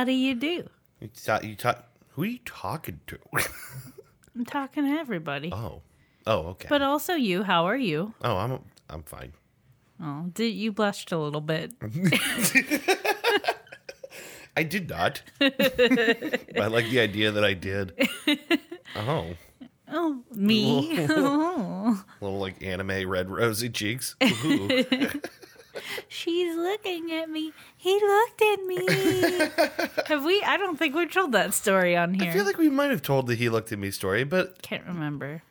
How do you do? You thought you talk. Who are you talking to? I'm talking to everybody. oh. Oh, okay. But also you, how are you? oh, I'm I'm fine. Oh, did you blushed a little bit? I did not. I like the idea that I did. Oh, Oh, me? A oh. little like anime red rosy cheeks. She's looking at me. He looked at me. Have we? I don't think we've told that story on here. I feel like we might have told the he looked at me story, but Can't remember.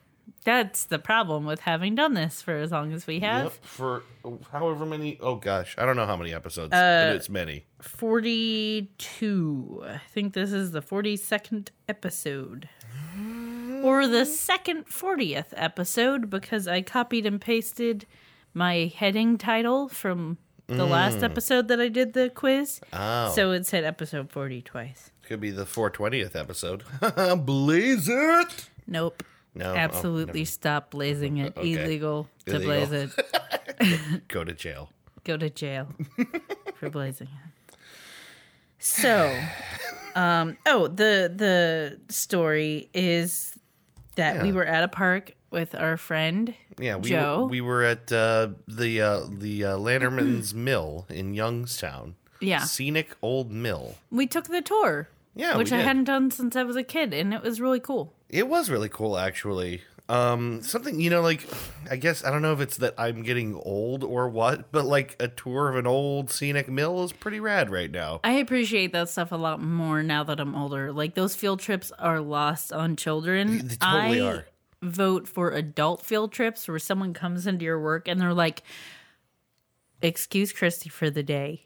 That's the problem with having done this for as long as we have. yep, for however many. Oh gosh, I don't know how many episodes, Uh, but it's many. 42. I think this is the 42nd episode. Or the second 40th episode because I copied and pasted my heading title from the last episode that I did the quiz. Oh, So it said episode 40 twice. could be the 420th episode. Blaze it. Nope. No, oh, Absolutely stop blazing it. Okay. Illegal to blaze it. go to jail. go to jail for blazing it. So, um, oh, the the story is that we were at a park with our friend. Yeah, we Joe? Were, we were at uh, the uh, the uh, Lanterman's Mill in Youngstown. Yeah. scenic old mill. We took the tour. Yeah, which I did. hadn't done since I was a kid, and it was really cool. It was really cool, actually. Um, something you know, like I guess I don't know if it's that I'm getting old or what, but like a tour of an old scenic mill is pretty rad right now. I appreciate that stuff a lot more now that I'm older. Like those field trips are lost on children. They totally I are. Vote for adult field trips where someone comes into your work and they're like, "Excuse Christy for the day.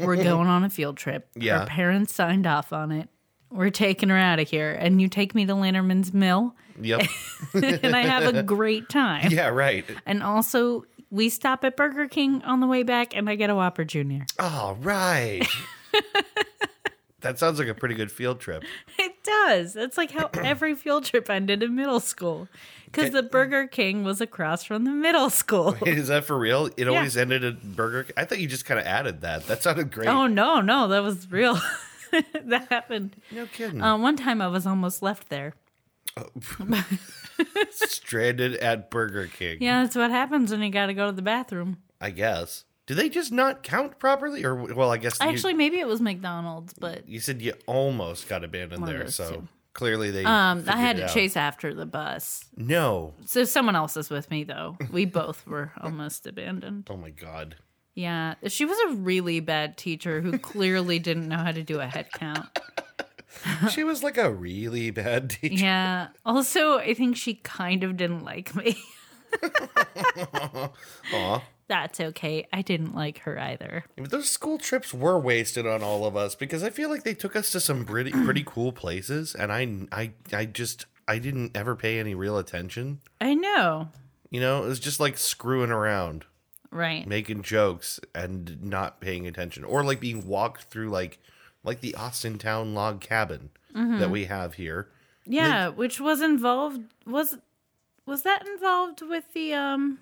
We're going on a field trip. Yeah. Our parents signed off on it. We're taking her out of here, and you take me to Lanterman's Mill, Yep. and I have a great time. yeah. Right. And also." We stop at Burger King on the way back, and I get a Whopper Junior. All right. That sounds like a pretty good field trip. It does. That's like how every field trip ended in middle school. Because the Burger King was across from the middle school. Is that for real? It always ended at Burger. King? I thought you just kind of added that. That sounded great. Oh, no, no, that was real. that happened. no kidding. Uh, one time I was almost left there. Stranded at Burger King. Yeah, that's what happens when you got to go to the bathroom. I guess. Do they just not count properly, or well, I guess you- Actually, maybe it was McDonald's, but You said you almost got abandoned there, so two. clearly they. um, I had to chase after the bus. No. So someone else is with me, though. We both were almost abandoned. Oh my god. Yeah, she was a really bad teacher who clearly didn't know how to do a head count. she was like a really bad teacher. Yeah. Also, I think she kind of didn't like me. Aw. That's okay. I didn't like her either. But Those school trips were wasted on all of us because I feel like they took us to some pretty pretty cool places, and I I I just I didn't ever pay any real attention. I know. You know, it was just like screwing around, Right. making jokes, and not paying attention, or like being walked through like like the Austintown log cabin Mm-hmm. that we have here. Yeah, which was involved was was that involved with the um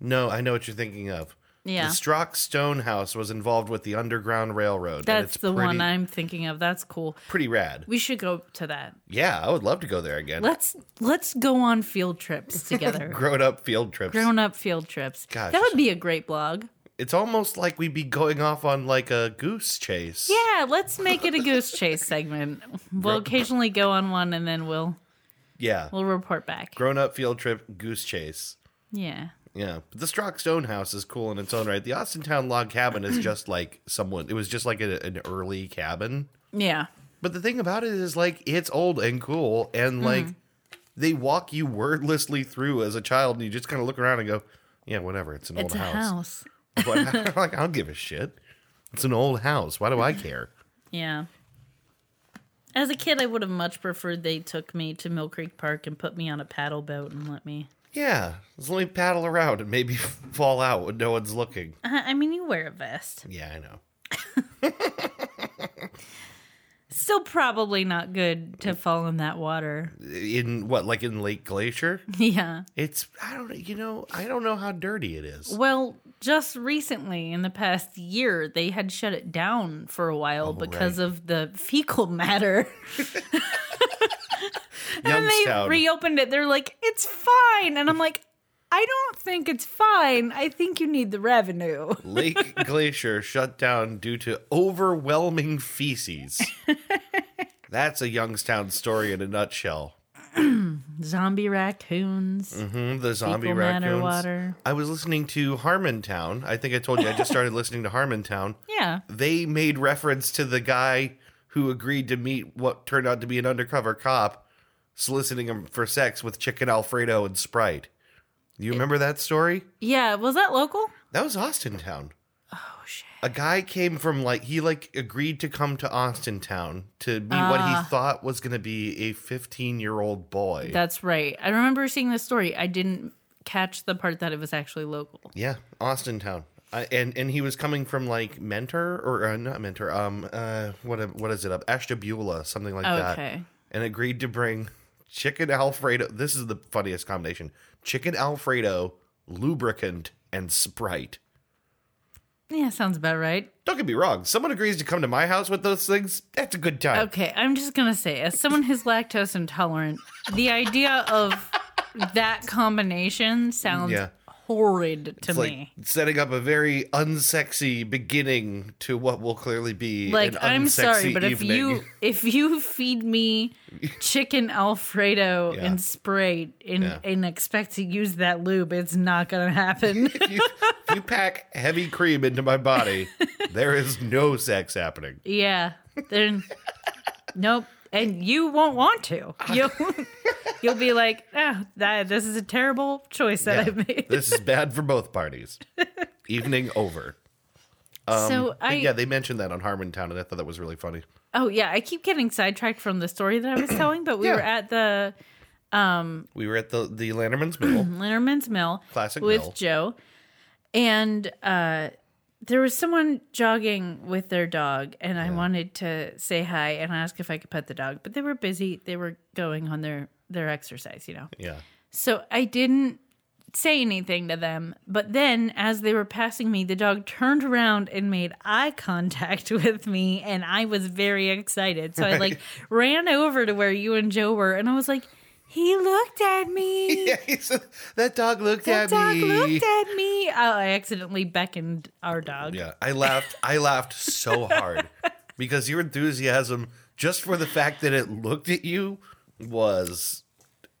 No, I know what you're thinking of. yeah. The Strock Stone House was involved with the Underground Railroad. That's it's the pretty, one I'm thinking of. That's cool. pretty rad. We should go to that. Yeah, I would love to go there again. Let's let's go on field trips together. Grown up field trips. Grown up field trips. Gosh. That would be a great blog. It's almost like we'd be going off on like a goose chase. Yeah, let's make it a goose chase segment. We'll occasionally go on one and then we'll Yeah. we'll report back. Grown up field trip goose chase. Yeah. Yeah. But the Strock Stone House is cool in its own right. The Austintown log cabin is just like someone, it was just like a, an early cabin. Yeah. But the thing about it is like it's old and cool and Mm-hmm. like they walk you wordlessly through as a child and you just kind of look around and go, yeah, whatever. It's an It's old a house. house. But like, I don't give a shit. It's an old house. Why do I care? Yeah. As a kid, I would have much preferred they took me to Mill Creek Park and put me on a paddle boat and let me. Yeah, just let me paddle around and maybe fall out when no one's looking. Uh, I mean, you wear a vest. Yeah, I know. Still probably not good to fall in that water. In what, like in Lake Glacier? Yeah. It's I don't you know I don't know how dirty it is. Well, just recently in the past year, they had shut it down for a while oh, because right. of the fecal matter. and then they reopened it. They're like, it's fine. And I'm like, I don't think it's fine. I think you need the revenue. Lake Glacier shut down due to overwhelming feces. That's a Youngstown story in a nutshell. Zombie raccoons, hmm the zombie matter raccoons. water. I was listening to Harmontown. I think I told you I just started listening to Harmontown. Yeah. They made reference to the guy who agreed to meet what turned out to be an undercover cop, soliciting him for sex with chicken Alfredo and Sprite. You remember that story? Yeah. Was that local? That was Austintown. A guy came from like he like agreed to come to Austintown to meet what he Ah. thought was going to be a 15 year old boy. That's right. I remember seeing this story. I didn't catch the part that it was actually local. yeah, Austintown. I, and and he was coming from like Mentor or uh, not Mentor. Um, uh, what what is it up? Ashtabula, something like that. Okay. And agreed to bring chicken Alfredo. This is the funniest combination: chicken Alfredo, lubricant, and Sprite. Yeah, sounds about right. Don't get me wrong. Someone agrees to come to my house with those things. That's a good time. Okay, I'm just gonna say, as someone who's lactose intolerant, the idea of that combination sounds Yeah. Horrid to It's like me. setting up a very unsexy beginning to what will clearly be Like, I'm sorry, but if you if you feed me chicken Alfredo Yeah. and Sprite and, Yeah. and expect to use that lube, it's not gonna happen. if you, if you pack heavy cream into my body, there is no sex happening. yeah, then nope. And you won't want to. You'll you'll be like, ah, that this is a terrible choice that Yeah. I made. this is bad for both parties. Evening over. so I yeah, they mentioned that on Harmontown, and I thought that was really funny. Oh yeah, I keep getting sidetracked from the story that I was telling, but we Yeah. were at the um, We were at the the Lanterman's Mill. Linnerman's Mill Classic with mill. Joe, and uh, there was someone jogging with their dog, and I wanted to say hi and ask if I could pet the dog, but they were busy. They were going on their their exercise, you know. Yeah. So I didn't say anything to them. But then, as they were passing me, the dog turned around and made eye contact with me, and I was very excited. So I like ran over to where you and Joe were, and I was like, "He looked at me." Yeah, he said, that dog looked That at dog me. That dog looked at me. Oh, I accidentally beckoned our dog. Yeah, I laughed. I laughed so hard because your enthusiasm, just for the fact that it looked at you, was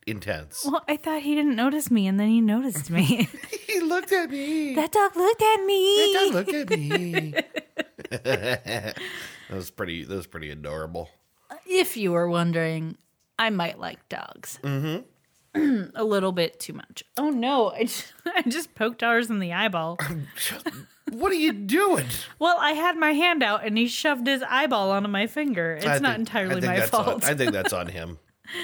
intense. Well, I thought he didn't notice me, and then he noticed me. He looked at me. that dog looked at me. That dog looked at me. that was pretty. That was pretty adorable. if you were wondering, I might like dogs. Mm-hmm. a little bit too much. Oh no, I just, I just poked ours in the eyeball. What are you doing? well, I had my hand out and he shoved his eyeball onto my finger. It's I not think- entirely my fault. On, I think that's on him.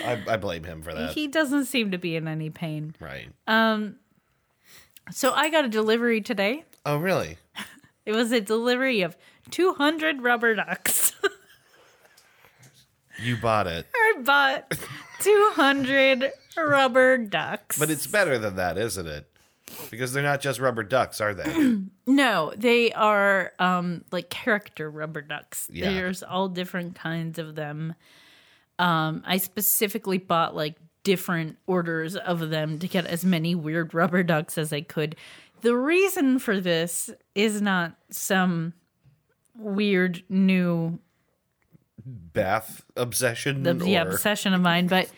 I, I blame him for that. he doesn't seem to be in any pain. right. Um. So I got a delivery today. oh, really? It was a delivery of 200 rubber ducks. You bought it, I bought 200 rubber ducks. but it's better than that, isn't it? Because they're not just rubber ducks, are they? No, they are um like character rubber ducks. Yeah. There's all different kinds of them. Um I specifically bought like different orders of them to get as many weird rubber ducks as I could. The reason for this is not some weird new Bath obsession. the, the or- obsession of mine, but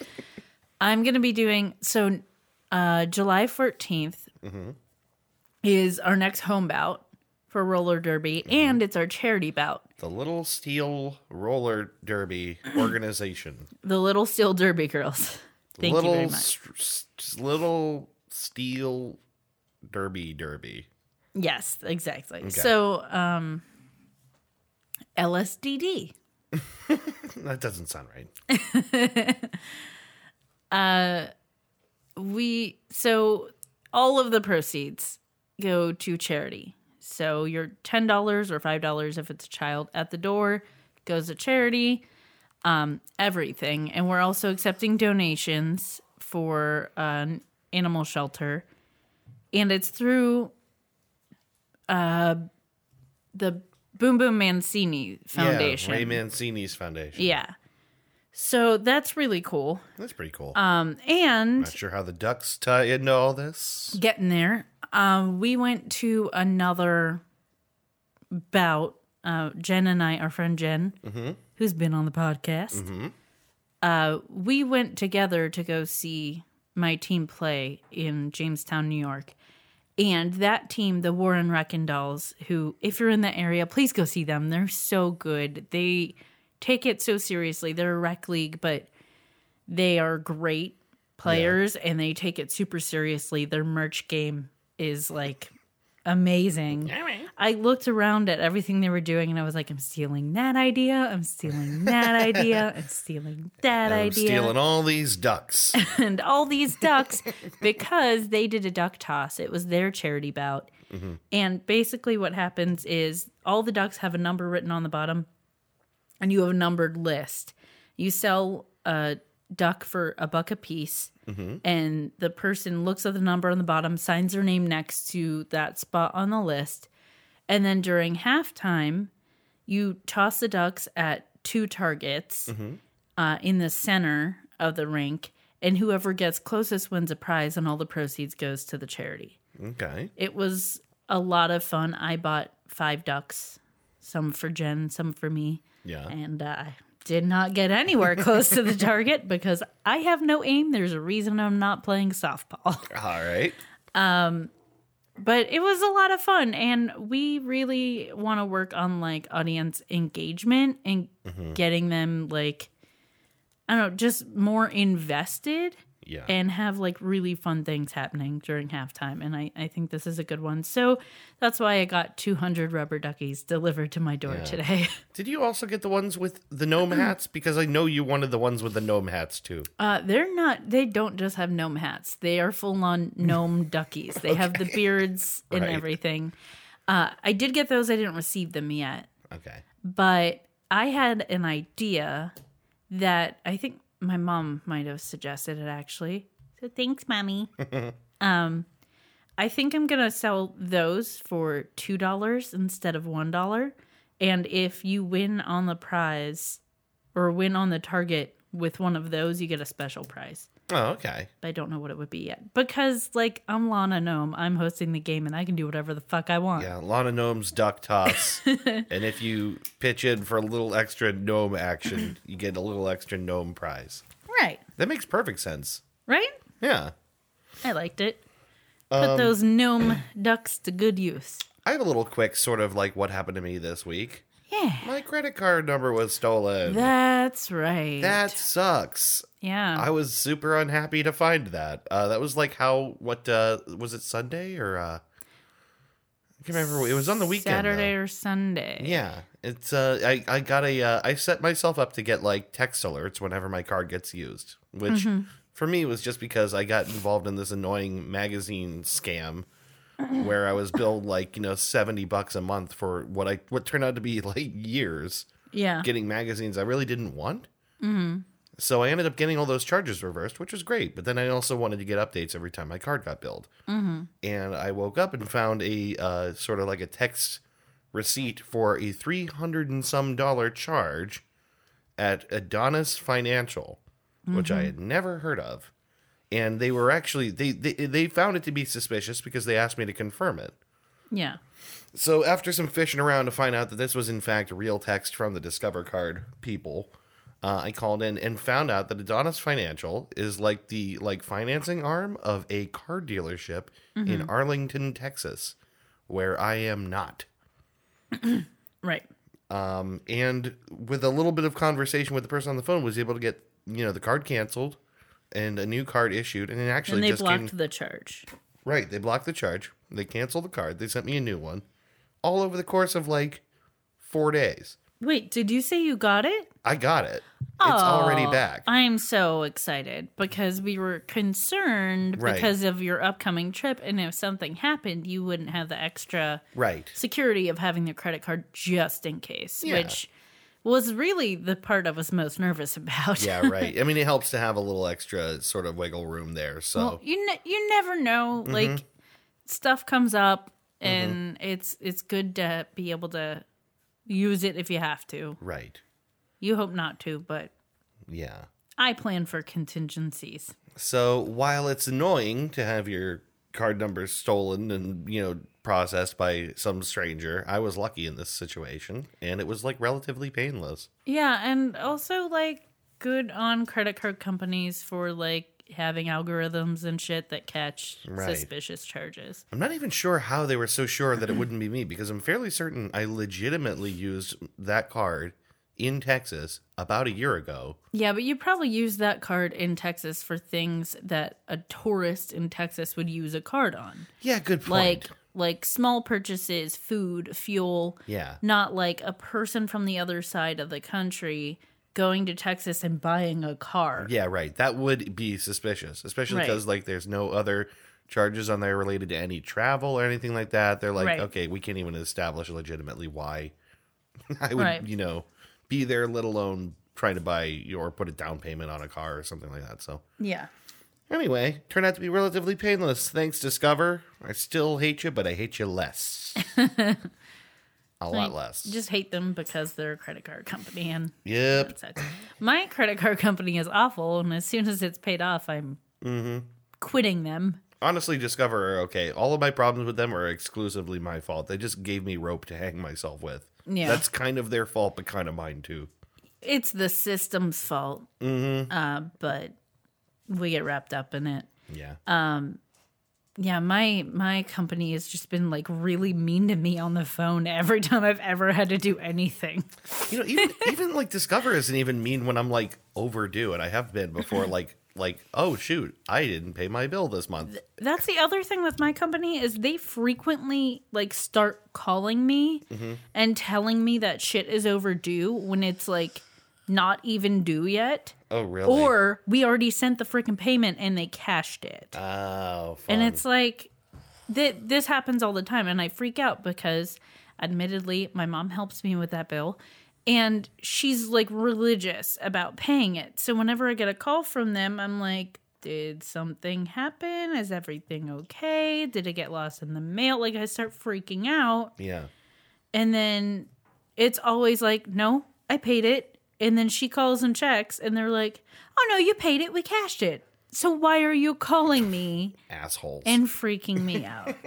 I'm going to be doing so. Uh, July 14th is our next home bout for roller derby, and it's our charity bout, the Little Steel Roller Derby organization. the Little Steel Derby Girls. Thank little you very much. s- s- little steel derby derby. Yes, exactly. So, um, LSDD. That doesn't sound right. uh, we so all of the proceeds go to charity. So your ten dollars or five dollars if it's a child at the door goes to charity. um, everything. And we're also accepting donations for an animal shelter. And it's through uh, the Boom Boom Mancini Foundation. Yeah, Ray Mancini's foundation. Yeah. So that's really cool. That's pretty cool. Um, and Not sure how the ducks tie into all this. getting there. Um, we went to another bout. Uh, Jen and I, our friend Jen, who's been on the podcast, uh, we went together to go see my team play in Jamestown, New York. And that team, the Warren Wrecking Dolls, who, if you're in the area, please go see them. They're so good. They take it so seriously. They're a rec league, but they are great players and they take it super seriously. Their merch game is like amazing. I looked around at everything they were doing and I was like, I'm stealing that idea. I'm stealing that idea. I'm stealing that I'm idea. stealing all these ducks. and all these ducks because they did a duck toss. It was their charity bout. Mm-hmm. And basically, what happens is all the ducks have a number written on the bottom, and you have a numbered list. You sell a duck for a buck a piece, and the person looks at the number on the bottom, signs their name next to that spot on the list, and then during halftime, you toss the ducks at two targets uh, in the center of the rink, and whoever gets closest wins a prize, and all the proceeds goes to the charity. Okay. It was a lot of fun. I bought five ducks, some for Jen, some for me, Yeah. and uh, I did not get anywhere close to the target because I have no aim. There's a reason I'm not playing softball. All right. Um, but it was a lot of fun and we really want to work on like audience engagement and getting them like i don't know just more invested Yeah. and have like really fun things happening during halftime and i, I think this is a good one so that's why i got 200 rubber duckies delivered to my door today Did you also get the ones with the gnome hats? Because I know you wanted the ones with the gnome hats too. uh, they're not they don't just have gnome hats they are full-on gnome duckies they have the beards and Right. everything uh, i did get those i didn't receive them yet Okay. but I had an idea that I think my mom might have suggested it actually. So thanks, mommy. um, I think I'm gonna sell those for two dollars instead of one dollar, and if you win on the prize or win on the target with one of those, you get a special prize. Oh, okay. But I don't know what it would be yet because, like, I'm Lana Gnome. I'm hosting the game, and I can do whatever the fuck I want. Yeah, Lana Gnome's duck toss. and if you pitch in for a little extra gnome action, you get a little extra gnome prize. Right, That makes perfect sense. right. Yeah. I liked it. Put um, those gnome ducks to good use. I have a little quick sort of like what happened to me this week. Yeah. My credit card number was stolen. That's right. that sucks. yeah. I was super unhappy to find that. Uh, that was like how what uh, was it Sunday or uh, I can't remember. It was on the weekend. Saturday though. or Sunday. Yeah, it's uh, I I got a uh, I set myself up to get like text alerts whenever my card gets used, which for me was just because I got involved in this annoying magazine scam where I was billed like you know seventy bucks a month for what I what turned out to be like years Yeah. getting magazines I really didn't want. Mm-hmm. So I ended up getting all those charges reversed, which was great. But then I also wanted to get updates every time my card got billed. Mm-hmm. And I woke up and found a uh, sort of like a text receipt for a three hundred and some dollar charge at Adonis Financial, which I had never heard of. And they were actually they, they they found it to be suspicious because they asked me to confirm it. yeah. So after some fishing around to find out that this was in fact real text from the Discover Card people, uh, I called in and found out that Adonis Financial is like the like financing arm of a car dealership in Arlington, Texas, where I am not. Right. Um, and with a little bit of conversation with the person on the phone, was able to get you know the card canceled and a new card issued, and it actually And they just blocked came the charge. right. They blocked the charge. They canceled the card. They sent me a new one, all over the course of like four days. Wait, did you say you got it? I got it. It's already Oh, back. I'm so excited because we were concerned Right. because of your upcoming trip, and if something happened, you wouldn't have the extra right. security of having the credit card just in case. Yeah. Which was really the part I was most nervous about. Yeah, right. I mean, it helps to have a little extra sort of wiggle room there. So, well, you ne- you never know. Mm-hmm. Like stuff comes up, and it's it's good to be able to use it if you have to. right. You hope not to, but Yeah. I plan for contingencies. So while it's annoying to have your card number stolen and you know processed by some stranger, I was lucky in this situation, and it was like relatively painless. Yeah, and also like good on credit card companies for like having algorithms and shit that catch Right. suspicious charges. I'm not even sure how they were so sure that it wouldn't be me because I'm fairly certain I legitimately used that card in Texas about a year ago. Yeah, but you probably use that card in Texas for things that a tourist in Texas would use a card on. Yeah, good point. Like like small purchases, food, fuel, yeah, not like a person from the other side of the country going to Texas and buying a car. yeah, right. That would be suspicious, especially Right. because like there's no other charges on there related to any travel or anything like that. They're like, Right. okay, we can't even establish legitimately why I would, Right. you know, be there, let alone trying to buy or put a down payment on a car or something like that. So Yeah. Anyway, turned out to be relatively painless. Thanks, Discover. I still hate you, but I hate you less. a lot less. Just hate them because they're a credit card company and yep. My credit card company is awful, and as soon as it's paid off, I'm Mm-hmm. quitting them. Honestly, Discover are okay. All of my problems with them are exclusively my fault. They just gave me rope to hang myself with. Yeah. That's kind of their fault, but kind of mine too. It's the system's fault, mm-hmm. uh, but we get wrapped up in it. Yeah. Um yeah, my my company has just been like really mean to me on the phone every time I've ever had to do anything. you know, even even like Discover isn't even mean when I'm like overdue, and I have been before. Like like oh shoot, I didn't pay my bill this month. That's the other thing with my company is they frequently like start calling me and telling me that shit is overdue when it's like not even due yet. Oh really? Or we already sent the freaking payment and they cashed it. oh, fun. And it's like th- this happens all the time and I freak out because admittedly my mom helps me with that bill and she's like religious about paying it. So whenever I get a call from them I'm like did something happen? Is everything okay? Did it get lost in the mail? Like I start freaking out yeah. and then it's always like no, I paid it. And then she calls and checks and they're like, "Oh no, you paid it. We cashed it." So why are you calling me? Assholes. and freaking me out.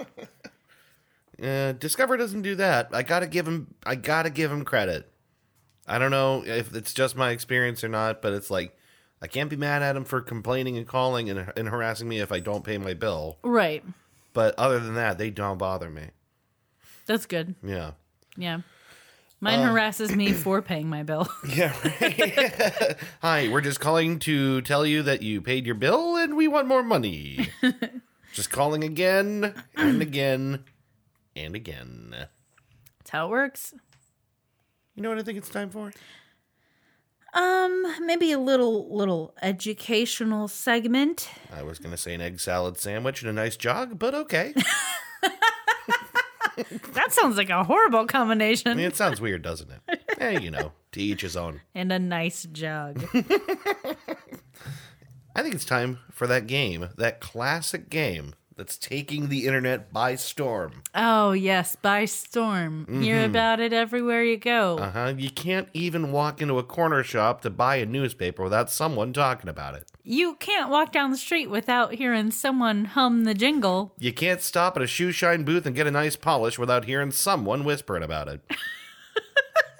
Uh, Discover doesn't do that. I gotta give him. I gotta give him credit. I don't know if it's just my experience or not, but it's like I can't be mad at him for complaining and calling and, and harassing me if I don't pay my bill. right. But other than that, they don't bother me. That's good. Yeah. Yeah. Mine harasses me for paying my bill. Yeah. Right. Hi, we're just calling to tell you that you paid your bill and we want more money. just calling again and again and again. That's how it works. You know what I think it's time for? Um, maybe a little little educational segment. I was going to say an egg salad sandwich and a nice jog, but okay. That sounds like a horrible combination. I mean, it sounds weird, doesn't it? Hey, eh, you know, to each his own. And a nice jug. I think it's time for that game, that classic game that's taking the internet by storm. oh yes, by storm. You hear about it everywhere you go. Uh huh. You can't even walk into a corner shop to buy a newspaper without someone talking about it. you can't walk down the street without hearing someone hum the jingle. You can't stop at a shoe shine booth and get a nice polish without hearing someone whispering about it.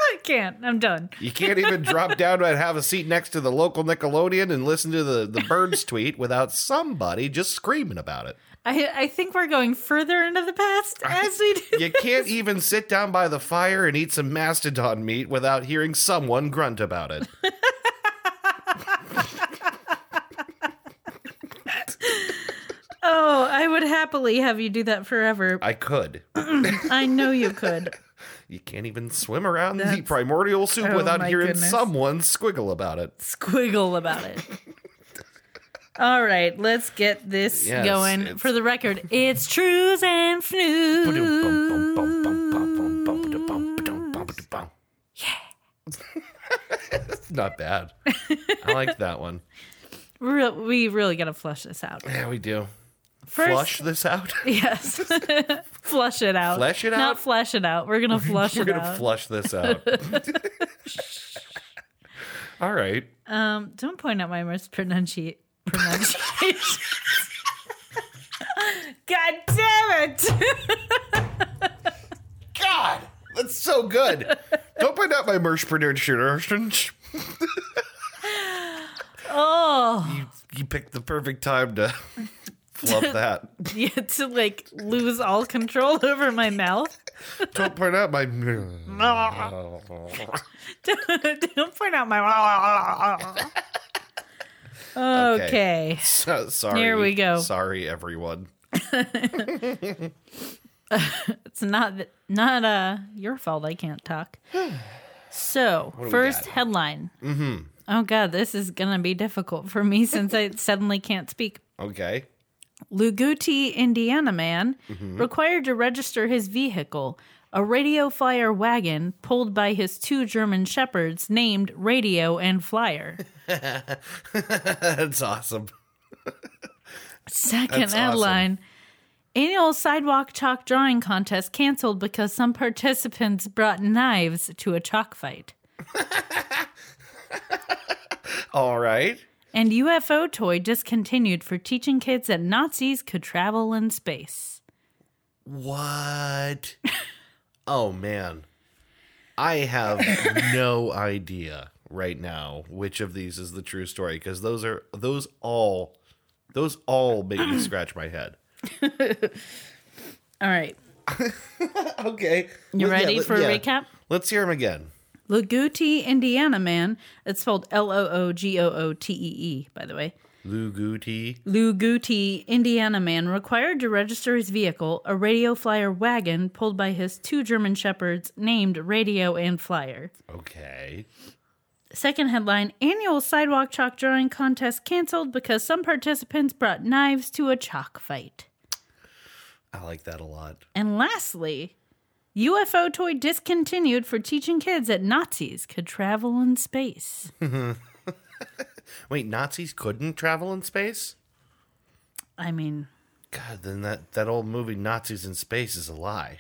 I can't. I'm done. You can't even drop down and have a seat next to the local Nickelodeon and listen to the, the birds tweet without somebody just screaming about it. I I think we're going further into the past as we do. You can't even sit down by the fire and eat some mastodon meat without hearing someone grunt about it. Oh, I would happily have you do that forever. I could. I know you could. You can't even swim around the primordial soup Oh without hearing goodness. someone squiggle about it. Squiggle about it. All right, let's get this Yes, going. For the record, it's Trues and Fnews. Yeah. Not bad. I like that one. We really got to flush this out. Yeah, we do. First, Flush this out. Yes. flush it out. Flesh it out? Not out? flesh it out. We're going to flush We're it gonna out. flush this out. All right. um, don't point out my mispronunci- pronunciation. God damn it. God, that's so good. Don't point out my merch pronunciation. oh, You you picked the perfect time to fluff that. you had to like lose all control over my mouth. Don't point out my. don't point out my. Okay. So, sorry. Here we go. Sorry, everyone. It's not not uh your fault I can't talk. So, first headline. Mm-hmm. Oh god, this is gonna be difficult for me since I suddenly can't speak. Okay. Loogootee, Indiana man, Mm-hmm. required to register his vehicle, a Radio Flyer wagon pulled by his two German shepherds named Radio and Flyer. That's awesome. Second That's awesome. headline. Annual sidewalk chalk drawing contest canceled because some participants brought knives to a chalk fight. All right. And UFO toy discontinued for teaching kids that Nazis could travel in space. What? oh man. I have no idea right now which of these is the true story because those are those all those all make me scratch my head. All right. Okay. You Well, yeah, ready let- for a recap? Let's hear them again. Loogootee, Indiana man. It's spelled L O O G O O T E E, by the way. Loogootee. Loogootee, Indiana man, required to register his vehicle, a radio flyer wagon pulled by his two German shepherds named Radio and Flyer. Okay. Second headline Annual sidewalk chalk drawing contest canceled because some participants brought knives to a chalk fight. I like that a lot. And lastly, UFO toy discontinued for teaching kids that Nazis could travel in space. Wait, Nazis couldn't travel in space? I mean, God, then that, that old movie Nazis in Space is a lie.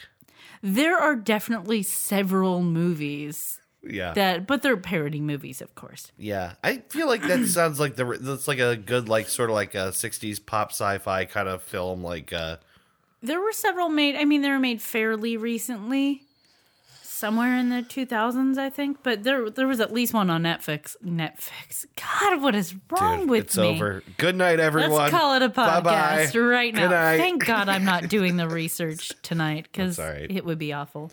there are definitely several movies Yeah. that, but they're parody movies, of course. yeah. I feel like that sounds like the that's like a good like sort of like a 60s pop sci-fi kind of film like uh There were several made, I mean, they were made fairly recently. Somewhere in the 2000s, I think, but there there was at least one on Netflix. Netflix. God, what is wrong dude, with it's me? over. Good night everyone. Let's call it a podcast Bye-bye. right now. Good night. Thank God I'm not doing the research tonight because right. it would be awful.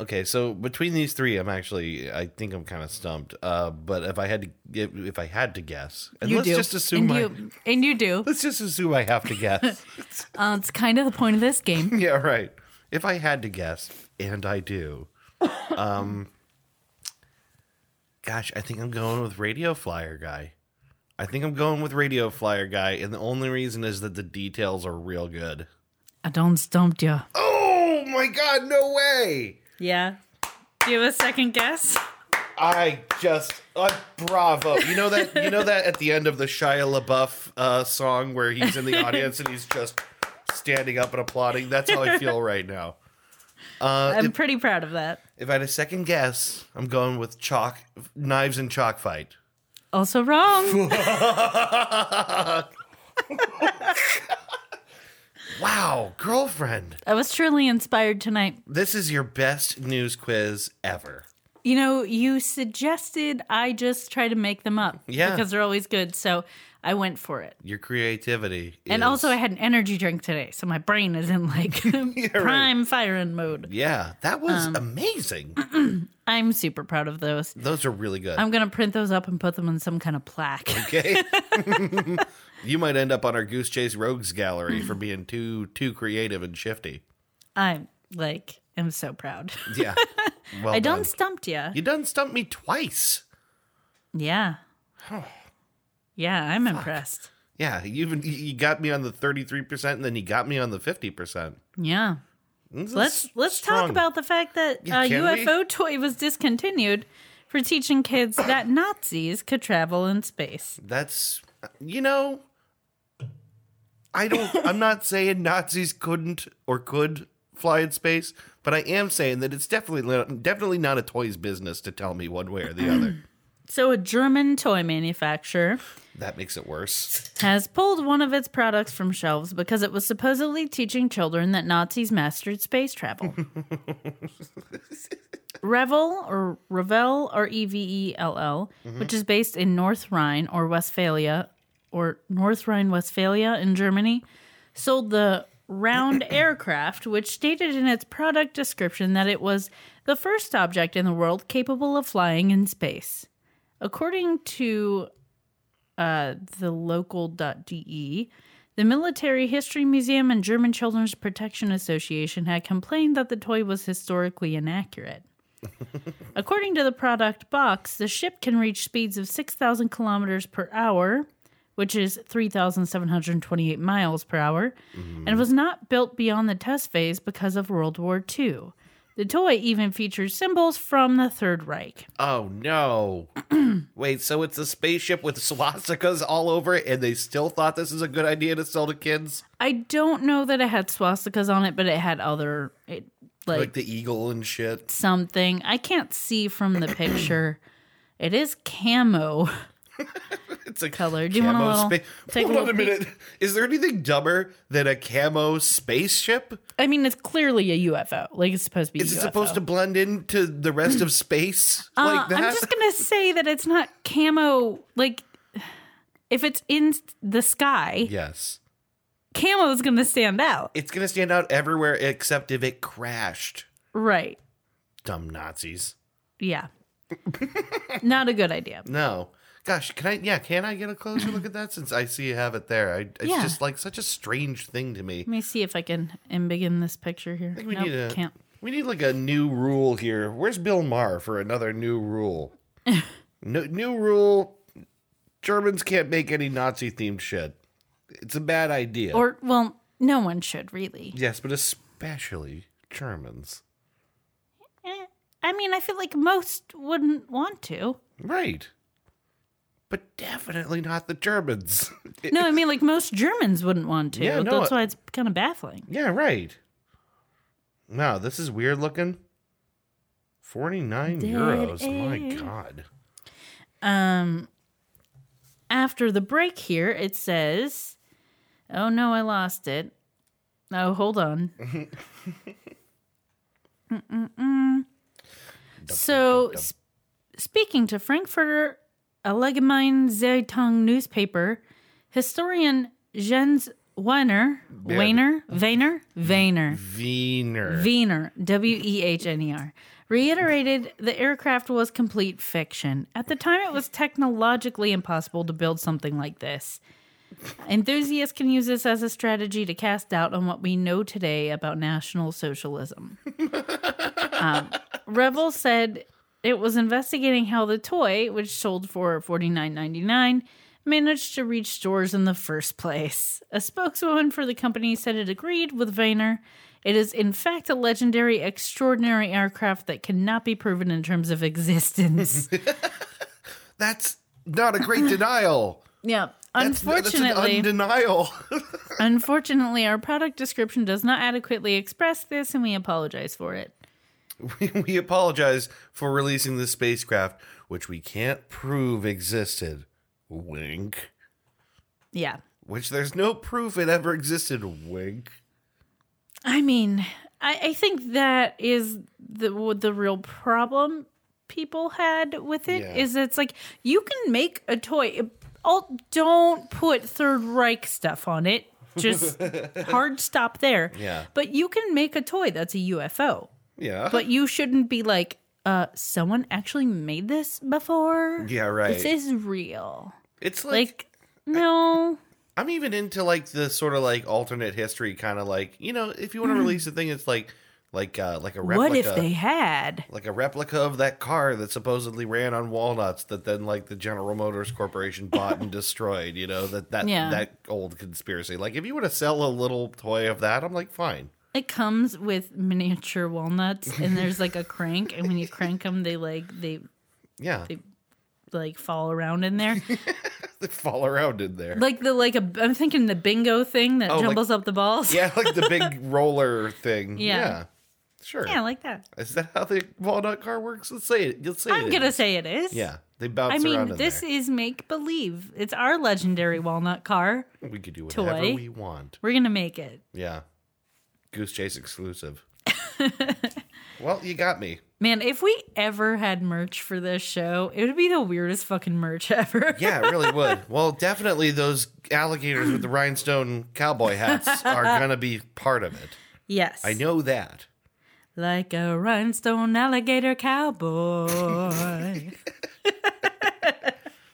Okay, so between these three, I'm actually I think I'm kind of stumped. Uh, but if I had to if, if I had to guess, and You let's do, just assume and I, you and you do. let's just assume I have to guess. Uh, it's kind of the point of this game. yeah, right. If I had to guess, and I do, um, gosh, I think I'm going with Radio Flyer guy. I think I'm going with Radio Flyer guy, and the only reason is that the details are real good. I don't stumped you. Oh my god, no way! Yeah. Do you have a second guess? I just uh, bravo. You know that you know that at the end of the Shia LaBeouf uh, song where he's in the audience and he's just standing up and applauding. That's how I feel right now. Uh, I'm if, pretty proud of that. if I had a second guess, I'm going with chalk, knives and chalk fight. Also wrong. Wow, girlfriend, I was truly inspired tonight. this is your best news quiz ever. You know, you suggested I just try to make them up. Yeah. Because they're always good. So I went for it. Your creativity, And is- also, I had an energy drink today. So my brain is in like prime firing mode. yeah, that was Um, amazing. I'm super proud of those. Those are really good. I'm going to print those up and put them in some kind of plaque. Okay. you might end up on our Goose Chase Rogues gallery for being too too creative and shifty. I'm like, I'm so proud. Yeah. Well I done. done stumped you. You done stumped me twice. Yeah. Yeah, I'm impressed. Yeah, you even you got me on the thirty three percent, and then you got me on the fifty percent. Yeah. Let's let's talk about the fact that Yeah, uh, can we? UFO toy was discontinued for teaching kids that Nazis could travel in space. That's you know, I don't. I'm not saying Nazis couldn't or could fly in space, but I am saying that it's definitely definitely not a toy's business to tell me one way or the other. So, a German toy manufacturer That makes it worse. has pulled one of its products from shelves because it was supposedly teaching children that Nazis mastered space travel. Revell or Revell or E V E L L, mm-hmm. which is based in North Rhine or Westphalia or North Rhine Westphalia in Germany, sold the round aircraft, which stated in its product description that it was the first object in the world capable of flying in space. According to uh, the local.de, the Military History Museum and German Children's Protection Association had complained that the toy was historically inaccurate. According to the product box, the ship can reach speeds of 6,000 kilometers per hour, which is 3,728 miles per hour, and was not built beyond the test phase because of World War II. The toy even features symbols from the Third Reich. Oh no! Wait, so it's a spaceship with swastikas all over it, and they still thought this is a good idea to sell to kids, I don't know that it had swastikas on it, but it had other it, like, like the eagle and shit. something. I can't see from the picture. it is camo. It's a Color. Do you want a camo little- spa- take a Hold on a little peek? minute. Is there anything dumber than a camo spaceship? I mean, it's clearly a UFO. Like it's supposed to be. Is a it supposed to blend into the rest of space Uh, like that? I'm just gonna say that it's not camo. Like, if it's in the sky, yes. camo is gonna stand out. It's going to stand out everywhere except if it crashed. Right? Dumb Nazis. Yeah. not a good idea. No. Gosh, can I? Yeah, can I get a closer look at that? Since I see you have it there, I, it's Yeah. just like such a strange thing to me. Let me see if I can embiggen this picture here. I think we Nope, need a can't. we need like a new rule here. Where's Bill Maher for another new rule? no, new rule: Germans can't make any Nazi themed shit. It's a bad idea. Or well, no one should really. yes, but especially Germans. Eh, I mean, I feel like most wouldn't want to. Right. But definitely not the Germans. No, I mean, like most Germans wouldn't want to. Yeah, no, That's why it's kind of baffling. yeah, right. Wow, this is weird looking. 49 Dead euros. My. God. Um, after the break here, it says, "Oh no, I lost it." Oh, hold on. So, s- speaking to Frankfurter Allgemeine Zeitung newspaper, historian Jens Weiner, Weiner, Weiner, Weiner, Wiener. Wiener, W E H N E R, reiterated the aircraft was complete fiction. At the time, it was technologically impossible to build something like this. Enthusiasts can use this as a strategy to cast doubt on what we know today about National Socialism. um, Revell said it was investigating how the toy, which sold for forty nine ninety nine, managed to reach stores in the first place. A spokeswoman for the company said it agreed with Wehner. It is, in fact, a legendary, extraordinary aircraft that cannot be proven in terms of existence. That's not a great denial. yeah. That's, Unfortunately, that's an undenial. unfortunately, our product description does not adequately express this, and we apologize for it. we, we apologize for releasing the spacecraft, which we can't prove existed. Wink. Yeah. Which there's no proof it ever existed. Wink. I mean, I, I think that is the the real problem people had with it is Yeah. it's like you can make a toy. Oh, don't put Third Reich stuff on it. Just hard stop there. Yeah. But you can make a toy that's a UFO. Yeah. But you shouldn't be like, uh, someone actually made this before. yeah, right. This is real. it's like, Like, no. I'm even into like the sort of like alternate history kind of like you know if you want to release a thing it's like like uh like a replica Mm. What if they had? like a replica of that car that supposedly ran on walnuts that then like the General Motors Corporation bought and destroyed, you know, that that Yeah. that old conspiracy. Like if you want to sell a little toy of that, I'm like fine. It comes with miniature walnuts, and there's like a crank, and when you crank them, they like they Yeah, They- like fall around in there. they fall around in there. like the like a I'm thinking the bingo thing that Oh, like- jumbles up the balls. yeah, like the big roller thing. Yeah. Yeah. Sure. Yeah, like that. Is that how the walnut car works? Let's say it. Let's say I'm gonna say it is. Yeah, they bounce I around mean, in this there. is make believe. It's our legendary walnut car. we could do whatever toy. we want. We're gonna make it. Yeah, Goose Chase exclusive. well, you got me. Man, if we ever had merch for this show, it would be the weirdest fucking merch ever. Yeah, it really would. Well, definitely those alligators with the rhinestone cowboy hats are gonna be part of it. yes. I know that. Like a rhinestone alligator cowboy.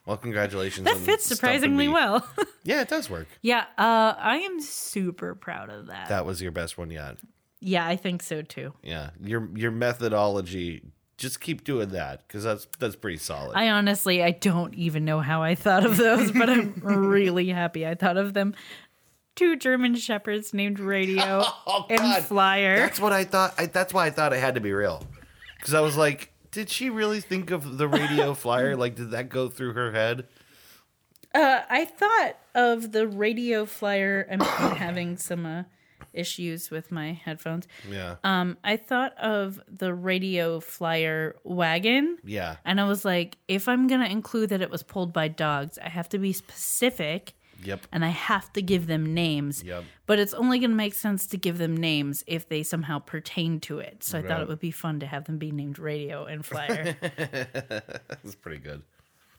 Well, congratulations. that on fits surprisingly well. Yeah, it does work. yeah, uh, I am super proud of that. That was your best one yet. Yeah, I think so too. Yeah, your your methodology. Just keep doing that because that's that's pretty solid. I honestly, I don't even know how I thought of those, but I'm really happy I thought of them. Two German shepherds named Radio Oh, and God. Flyer. That's what I thought. I, that's why I thought it had to be real. Because I was like, did she really think of the radio flyer? Like, did that go through her head? Uh, I thought of the Radio Flyer. I'm having some uh, issues with my headphones. Yeah. Um, I thought of the Radio Flyer wagon. yeah. And I was like, if I'm going to include that it was pulled by dogs, I have to be specific Yep. and I have to give them names. Yep. But it's only going to make sense to give them names if they somehow pertain to it. So I thought it would be fun to have them be named Radio and Flyer. That's pretty good.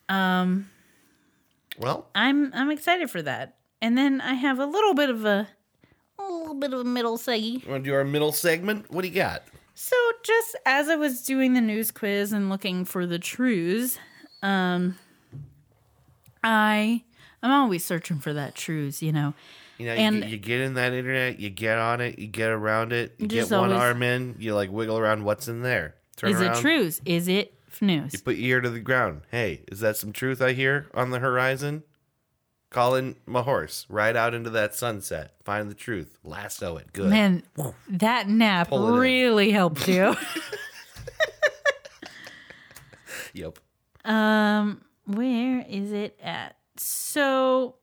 Um. Well, I'm I'm excited for that. And then I have a little bit of a a little bit of a middle seggy. want to do our middle segment? What do you got? So just as I was doing the news quiz and looking for the truths, um, I I'm always searching for that truth, you know. You know, And- you, you get in that internet, you get on it, you get around it, you get one always- arm in, you like wiggle around what's in there. Turn Is around, it truth? Is it news? You put your ear to the ground. Hey, is that some truth I hear on the horizon? Calling my horse ride out into that sunset. Find the truth. Lasso it. Good. Man, that nap Pull in. really helped you. Yep. Um, where is it at? So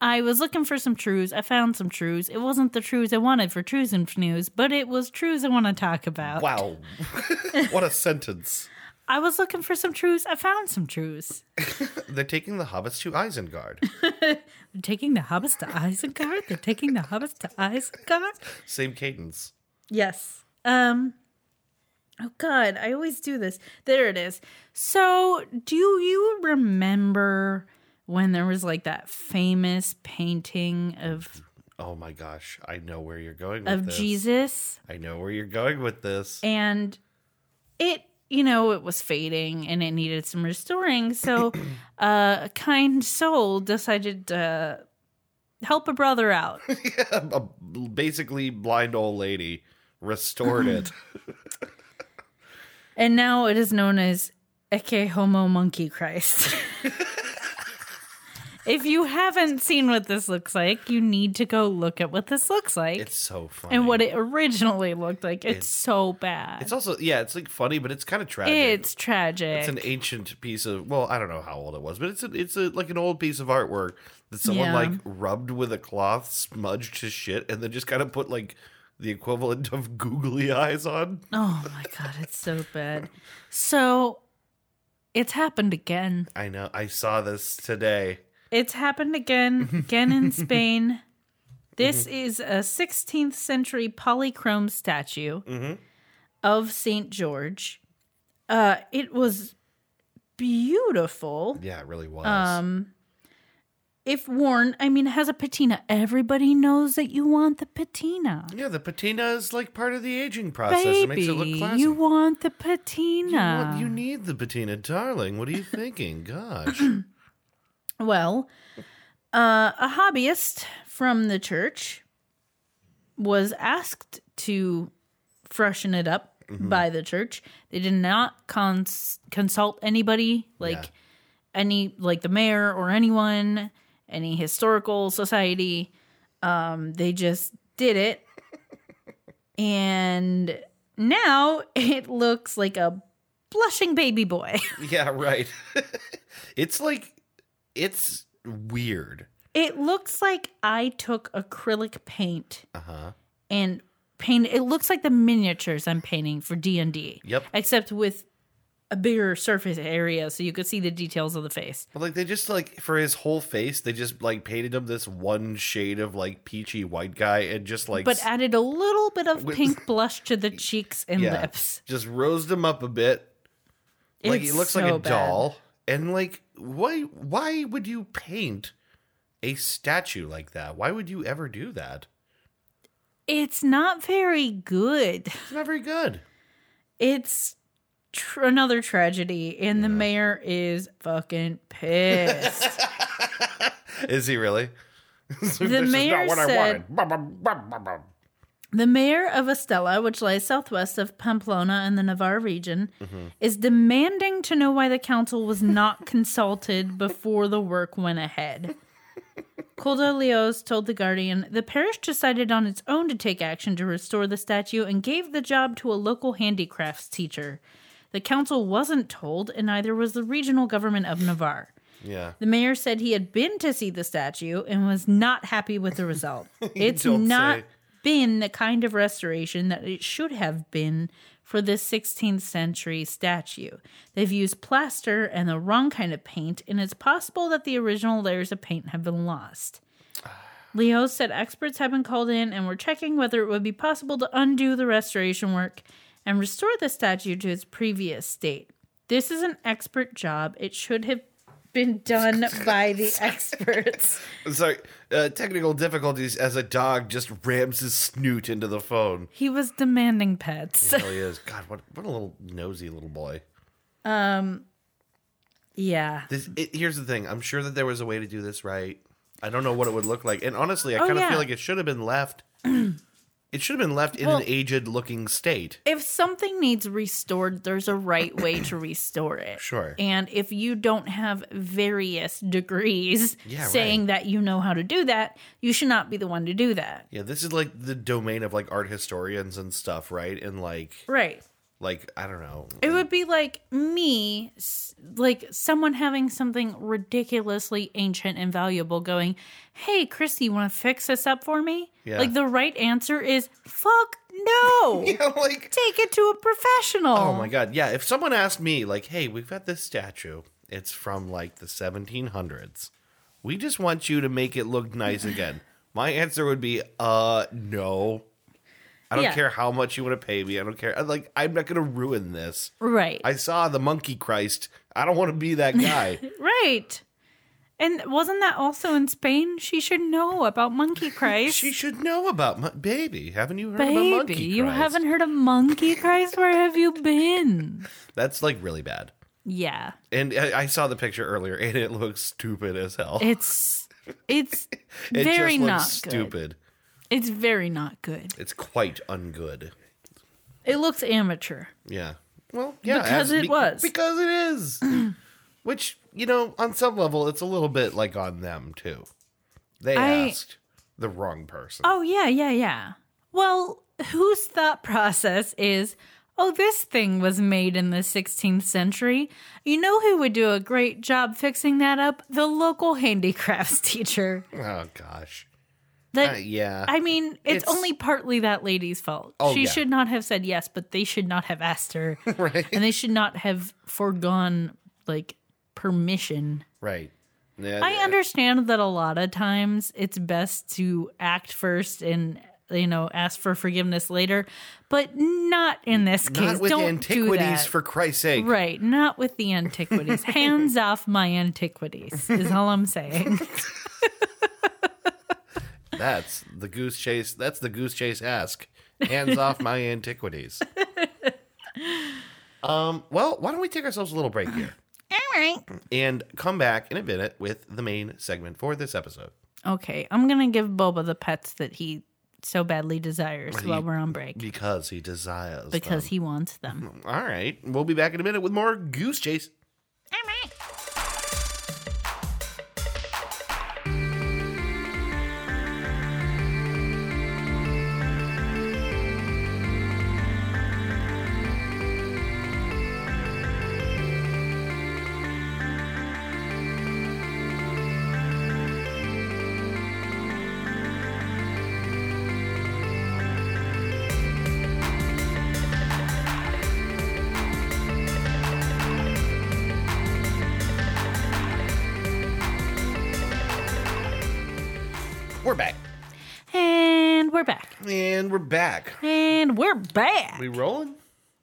I was looking for some truths. I found some truths. It wasn't the truths I wanted for truths and news, but it was truths I want to talk about. Wow. what a sentence. I was looking for some truths. I found some truths. They're taking the hobbits to Isengard. They're taking the hobbits to Isengard. They're taking the hobbits to Isengard. Same cadence. Yes. Um. Oh God, I always do this. There it is. So, do you remember when there was like that famous painting of Oh my gosh. I know where you're going with of this. Jesus I know where you're going with this. and it you know it was fading and it needed some restoring so uh, a kind soul decided to help a brother out yeah, a basically blind old lady restored it. and now it is known as Ecce Homo Monkey Christ. if you haven't seen what this looks like, you need to go look at what this looks like it's so funny. and what it originally looked like. It's, so bad. It's also yeah, it's like funny, but it's kind of tragic. It's tragic. It's an ancient piece of well, I don't know how old it was, but it's a, it's a, like an old piece of artwork that someone Yeah. like rubbed with a cloth, smudged to shit, and then just kind of put like the equivalent of googly eyes on. Oh my god, it's so bad. So it's happened again. I know. I saw this today. It's happened again, again in Spain. This is a 16th century polychrome statue of St. George. Uh, it was beautiful. Yeah, it really was. Um, if worn, I mean, it has a patina. Everybody knows that you want the patina. yeah, the patina is like part of the aging process. it makes it look classy. you want the You patina. want- you need the patina, darling. What are you thinking? Gosh. Well, uh, a hobbyist from the church was asked to freshen it up Mm-hmm. by the church. They did not cons- consult anybody, like Yeah. any, like the mayor or anyone, any historical society. Um, they just did it, and now it looks like a blushing baby boy. Yeah, right. it's like it's weird. It looks like I took acrylic paint Uh-huh. and paint. It looks like the miniatures I'm painting for D and D. Yep. Except with a bigger surface area, so you could see the details of the face. But like they just like for his whole face, they just like painted him this one shade of like peachy white guy and just like But added a little bit of With- pink blush to the cheeks and yeah, lips. just rosed him up a bit. Like It's he looks like so a bad. doll. And like why why would you paint a statue like that? Why would you ever do that? It's not very good. It's not very good. It's tr- another tragedy, and the mayor is fucking pissed. Is he really? This The is mayor not what I said-. The mayor of Estella, which lies southwest of Pamplona in the Navarre region, is demanding to know why the council was not consulted before the work went ahead. Koldo Leoz told The Guardian the parish decided on its own to take action to restore the statue and gave the job to a local handicrafts teacher. The council wasn't told, and neither was the regional government of Navarre. Yeah. The mayor said he had been to see the statue and was not happy with the result. It's not say. been the kind of restoration that it should have been for this 16th century statue. They've used plaster and the wrong kind of paint, and it's possible that the original layers of paint have been lost. Leo said experts have been called in and were checking whether it would be possible to undo the restoration work and restore the statue to its previous state. This is an expert job. It should have been done by the experts. Sorry, uh, technical difficulties as a dog just rams his snoot into the phone. He was demanding pets. He is. God, what what a little nosy little boy. Um, yeah. This it, here's the thing. I'm sure that there was a way to do this right. I don't know what it would look like, and honestly, I Oh, kind of yeah. feel like it should have been left. it should have been left in Well- an aged looking state. If something needs restored, there's a right way to restore it. Sure. And if you don't have various degrees Yeah, saying right. that you know how to do that, you should not be the one to do that. Yeah, this is like the domain of like art historians and stuff, right? And like, Right. Like I don't know. It would be like me, like someone having something ridiculously ancient and valuable going, Hey, Christy, you want to fix this up for me? Yeah. Like the right answer is, Fuck no. Yeah, like Take it to a professional. Oh my god, yeah. If someone asked me, like, "Hey, we've got this statue. It's from like the 1700s. We just want you to make it look nice again." My answer would be, "Uh, no. I don't Yeah. care how much you want to pay me. I don't care. I'm Like, I'm not gonna ruin this. Right. I saw the Monkey Christ. I don't want to be that guy. right. And wasn't that also in Spain? She should know about Monkey Christ. she should know about my baby. Haven't you heard about Monkey Baby, you haven't heard of Monkey Christ? Where have you been? That's like really bad. Yeah. And I, I saw the picture earlier, and it looks stupid as hell. It's it's it very just not stupid. It's very not good. It's quite ungood. It looks amateur. Yeah. Well, yeah, Because it was. because it is. Which you know, on some level, it's a little bit like on them too. They I- asked the wrong person. Oh yeah, yeah, yeah. Well, whose thought process is, oh, this thing was made in the 16th century. You know who would do a great job fixing that up? The local handicrafts teacher. Oh, gosh. That Uh, yeah. I mean, it's, It's- only partly that lady's fault. Oh, she yeah. should not have said yes, but they should not have asked her. right. and they should not have foregone like permission. Right. Yeah, I understand that a lot of times it's best to act first and you know ask for forgiveness later, but not in this case. Not with Don't antiquities, do that. for Christ's sake. right, not with the antiquities. Hands off my antiquities is all I'm saying. That's the goose chase. That's the goose chase ask. Hands off my antiquities. Um. Well, why don't we take ourselves a little break here all right. and come back in a minute with the main segment for this episode. Okay, I'm gonna give Boba the pets that he so badly desires while we're on break Because he desires. because them. he wants them. All right. We'll be back in a minute with more Goose Chase. All right. We're back. And we're back. We rolling?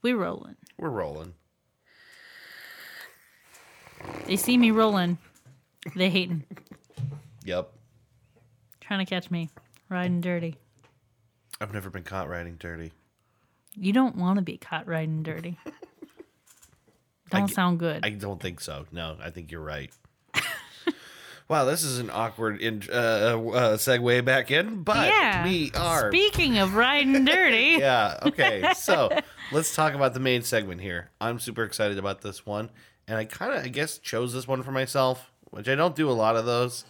We rolling. We're rolling. They see me rolling. They hating. Yep. Trying to catch me. Riding dirty. I've never been caught riding dirty. You don't want to be caught riding dirty. Don't g- sound good. I don't think so. No, I think you're right. wow, this is an awkward in, uh, uh, segue back in, but yeah. we are. Speaking of riding dirty. yeah. Okay. So let's talk about the main segment here. I'm super excited about this one, and I kind of, I guess, chose this one for myself, which I don't do a lot of those.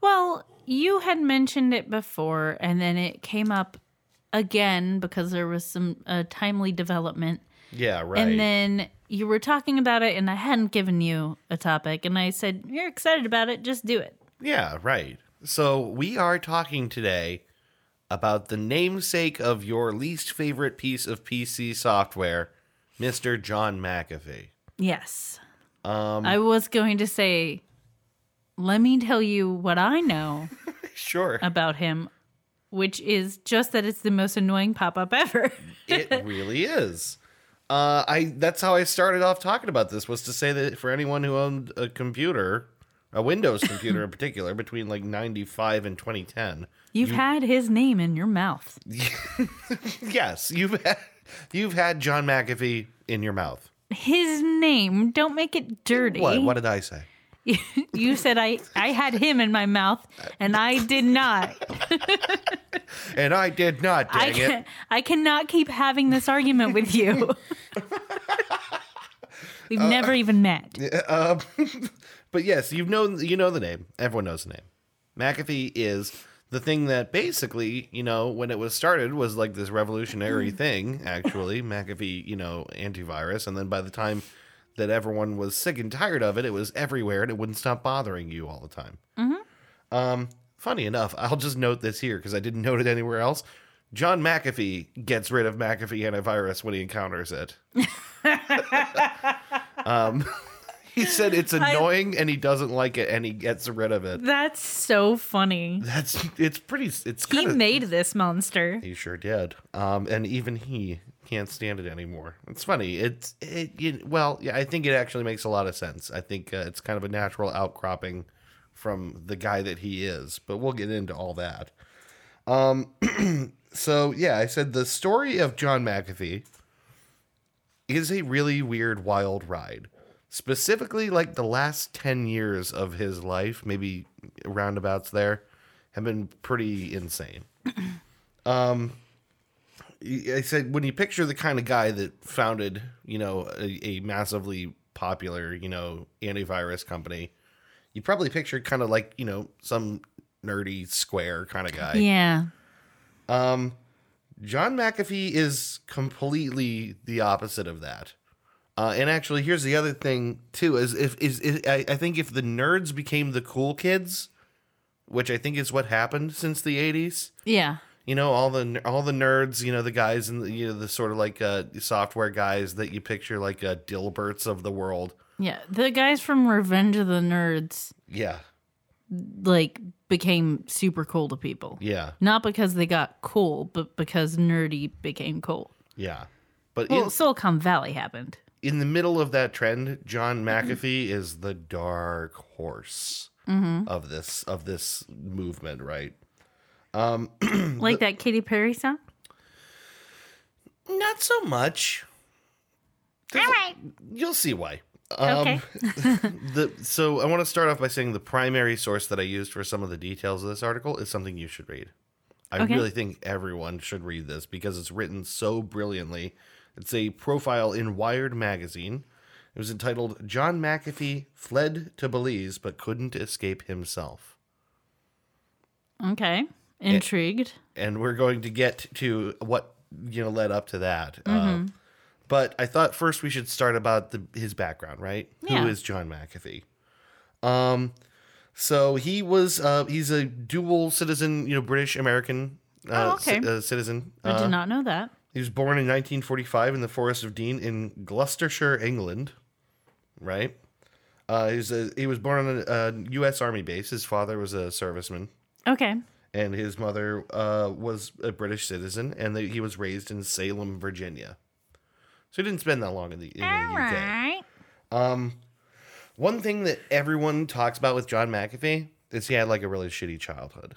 Well, you had mentioned it before, and then it came up again because there was some uh, timely development. Yeah. Right. And then you were talking about it, and I hadn't given you a topic, and I said, You're excited about it, just do it. Yeah, right. So we are talking today about the namesake of your least favorite piece of PC software, Mr. John McAfee. Yes. Um, I was going to say, let me tell you what I know sure. about him, which is just that it's the most annoying pop up ever. it really is. Uh, I that's how I started off talking about this was to say that for anyone who owned a computer, a Windows computer in particular, between like ninety five and twenty ten, You've had his name in your mouth. yes, you've had, you've had John McAfee in your mouth. His name, don't make it dirty. What? What did I say? you said I, I had him in my mouth, and I did not. And I did not. I, Dang it. I cannot keep having this argument with you. We've Uh, never even met. Um, but yes, you know you know the name. Everyone knows the name. McAfee is the thing that basically, you know, when it was started was like this revolutionary thing, actually, McAfee, you know, antivirus, and then by the time that everyone was sick and tired of it, it was everywhere and it wouldn't stop bothering you all the time. Um, funny enough, I'll just note this here because I didn't note it anywhere else. John McAfee gets rid of McAfee antivirus when he encounters it. um, he said it's annoying and he doesn't like it and he gets rid of it. That's so funny. That's it's pretty. It's He kind of. made this monster. He sure did. Um, and even he can't stand it anymore. It's funny. It's it. Well, yeah, I think it actually makes a lot of sense. I think uh, it's kind of a natural outcropping from the guy that he is. But we'll get into all that. Um, so yeah, I said the story of John McAfee is a really weird, wild ride. Specifically, like the last 10 years of his life, maybe roundabouts there, have been pretty insane. um, I said, when you picture the kind of guy that founded, you know, a, a massively popular, you know, antivirus company, you probably picture kind of like, you know, some nerdy square kind of guy. Yeah. Um, John McAfee is completely the opposite of that. Uh, and actually, here's the other thing too: is if is, is I, I think if the nerds became the cool kids, which I think is what happened since the '80s. Yeah. You know, all the all the nerds, you know, the guys and the, you know the sort of like uh, software guys that you picture like uh, Dilberts of the world. Yeah. The guys from Revenge of the Nerds Yeah, like became super cool to people. yeah, Not because they got cool, but because nerdy became cool. yeah. But Well, in, Silicon Valley happened. in the middle of that trend, John McAfee is the dark horse of this of this movement, right? Like that Katy Perry song? Not so much. All right. You'll see why. Um, Okay. the so I want to start off by saying the primary source that I used for some of the details of this article is something you should read. I Okay. really think everyone should read this because it's written so brilliantly. It's a profile in Wired magazine. It was entitled "John McAfee fled to Belize but couldn't escape himself," Okay. Intrigued. and we're going to get to what you know led up to that. Uh, but I thought first we should start about the, his background, right? Yeah. Who is John McAfee? Um, so he was uh, he's a dual citizen, you know, British American uh, Oh, okay. ci- uh, citizen. I Uh, did not know that. he was born in 1945 in the Forest of Dean in Gloucestershire, England. Right. Uh, he was a, he was born on a, a U.S. Army base. His father was a serviceman, Okay. And his mother uh, was a British citizen, and he was raised in Salem, Virginia. So he didn't spend that long in the, in the UK. right. One thing that everyone talks about with John McAfee is he had like a really shitty childhood.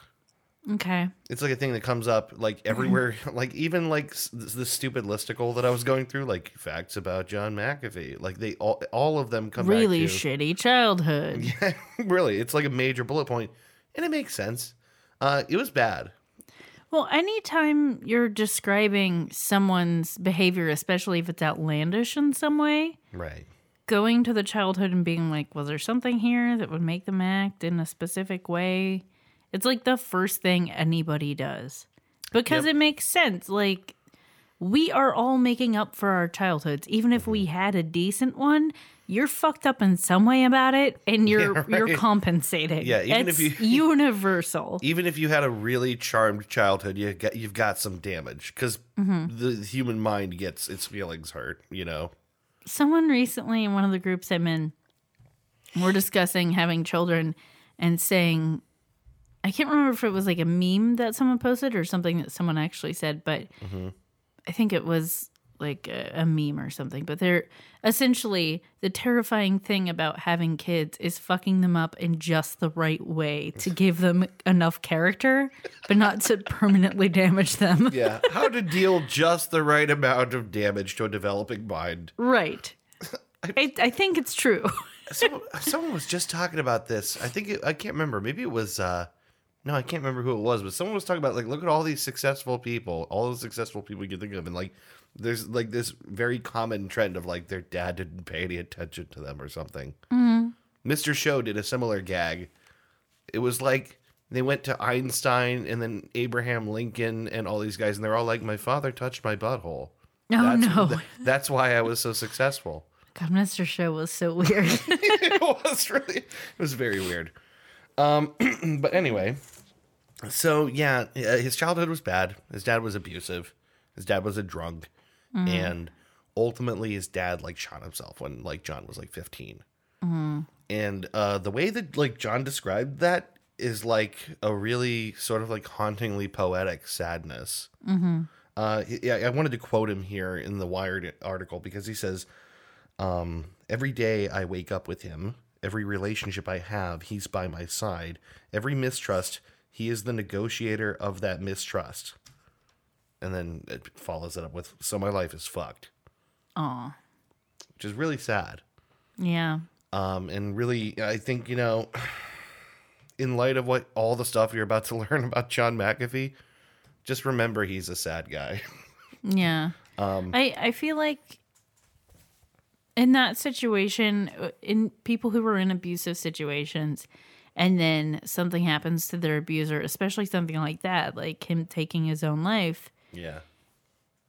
Okay. It's like a thing that comes up like everywhere, like even like s- the stupid listicle that I was going through, like facts about John McAfee. Like they all, all of them come Really back to shitty childhood. Yeah, really, it's like a major bullet point, and it makes sense. Uh, it was bad. Well, anytime you're describing someone's behavior, especially if it's outlandish in some way, Right. going to the childhood and being like, was there something here that would make them act in a specific way? It's like the first thing anybody does because Yep. it makes sense. Like, we are all making up for our childhoods. Even if we had a decent one, you're fucked up in some way about it and you're Yeah, you're right. compensating. Yeah, even if you- universal. Even if you had a really charmed childhood, you got you've got some damage because mm-hmm. the human mind gets its feelings hurt. You know. someone recently in one of the groups I'm in, we're discussing having children and saying, I can't remember if it was like a meme that someone posted or something that someone actually said, but mm-hmm. I think it was like a, a meme or something. But they're essentially the terrifying thing about having kids is fucking them up in just the right way to give them enough character, but not to permanently damage them. Yeah. How to deal just the right amount of damage to a developing mind. Right. I, I think it's true. Someone, someone was just talking about this. I think it, I can't remember. Maybe it was. uh No, I can't remember who it was. But someone was talking about like, look at all these successful people, all the successful people you can think of, and like, there's like this very common trend of like their dad didn't pay any attention to them or something. Mr. Show did a similar gag. It was like they went to Einstein and then Abraham Lincoln and all these guys, and they're all like, "My father touched my butthole." Oh, that's, no. th- that's why I was so successful. God, Mr. Show was so weird. it was really it was very weird um but anyway so yeah uh, his childhood was bad his dad was abusive his dad was a drunk and ultimately his dad like shot himself when like john was like 15 and uh the way that like john described that is like a really sort of like hauntingly poetic sadness uh yeah i wanted to quote him here in the wired article because he says um, every day I wake up with him. Every relationship I have, he's by my side. Every mistrust, he is the negotiator of that mistrust. And then it follows it up with, so my life is fucked, Aw. which is really sad. Yeah. Um, and really, I think, you know, in light of what all the stuff you're about to learn about John McAfee, just remember he's a sad guy. Yeah. Um, I, I feel like in that situation, uh, in people who were in abusive situations, and then something happens to their abuser, especially something like that, like him taking his own life, yeah.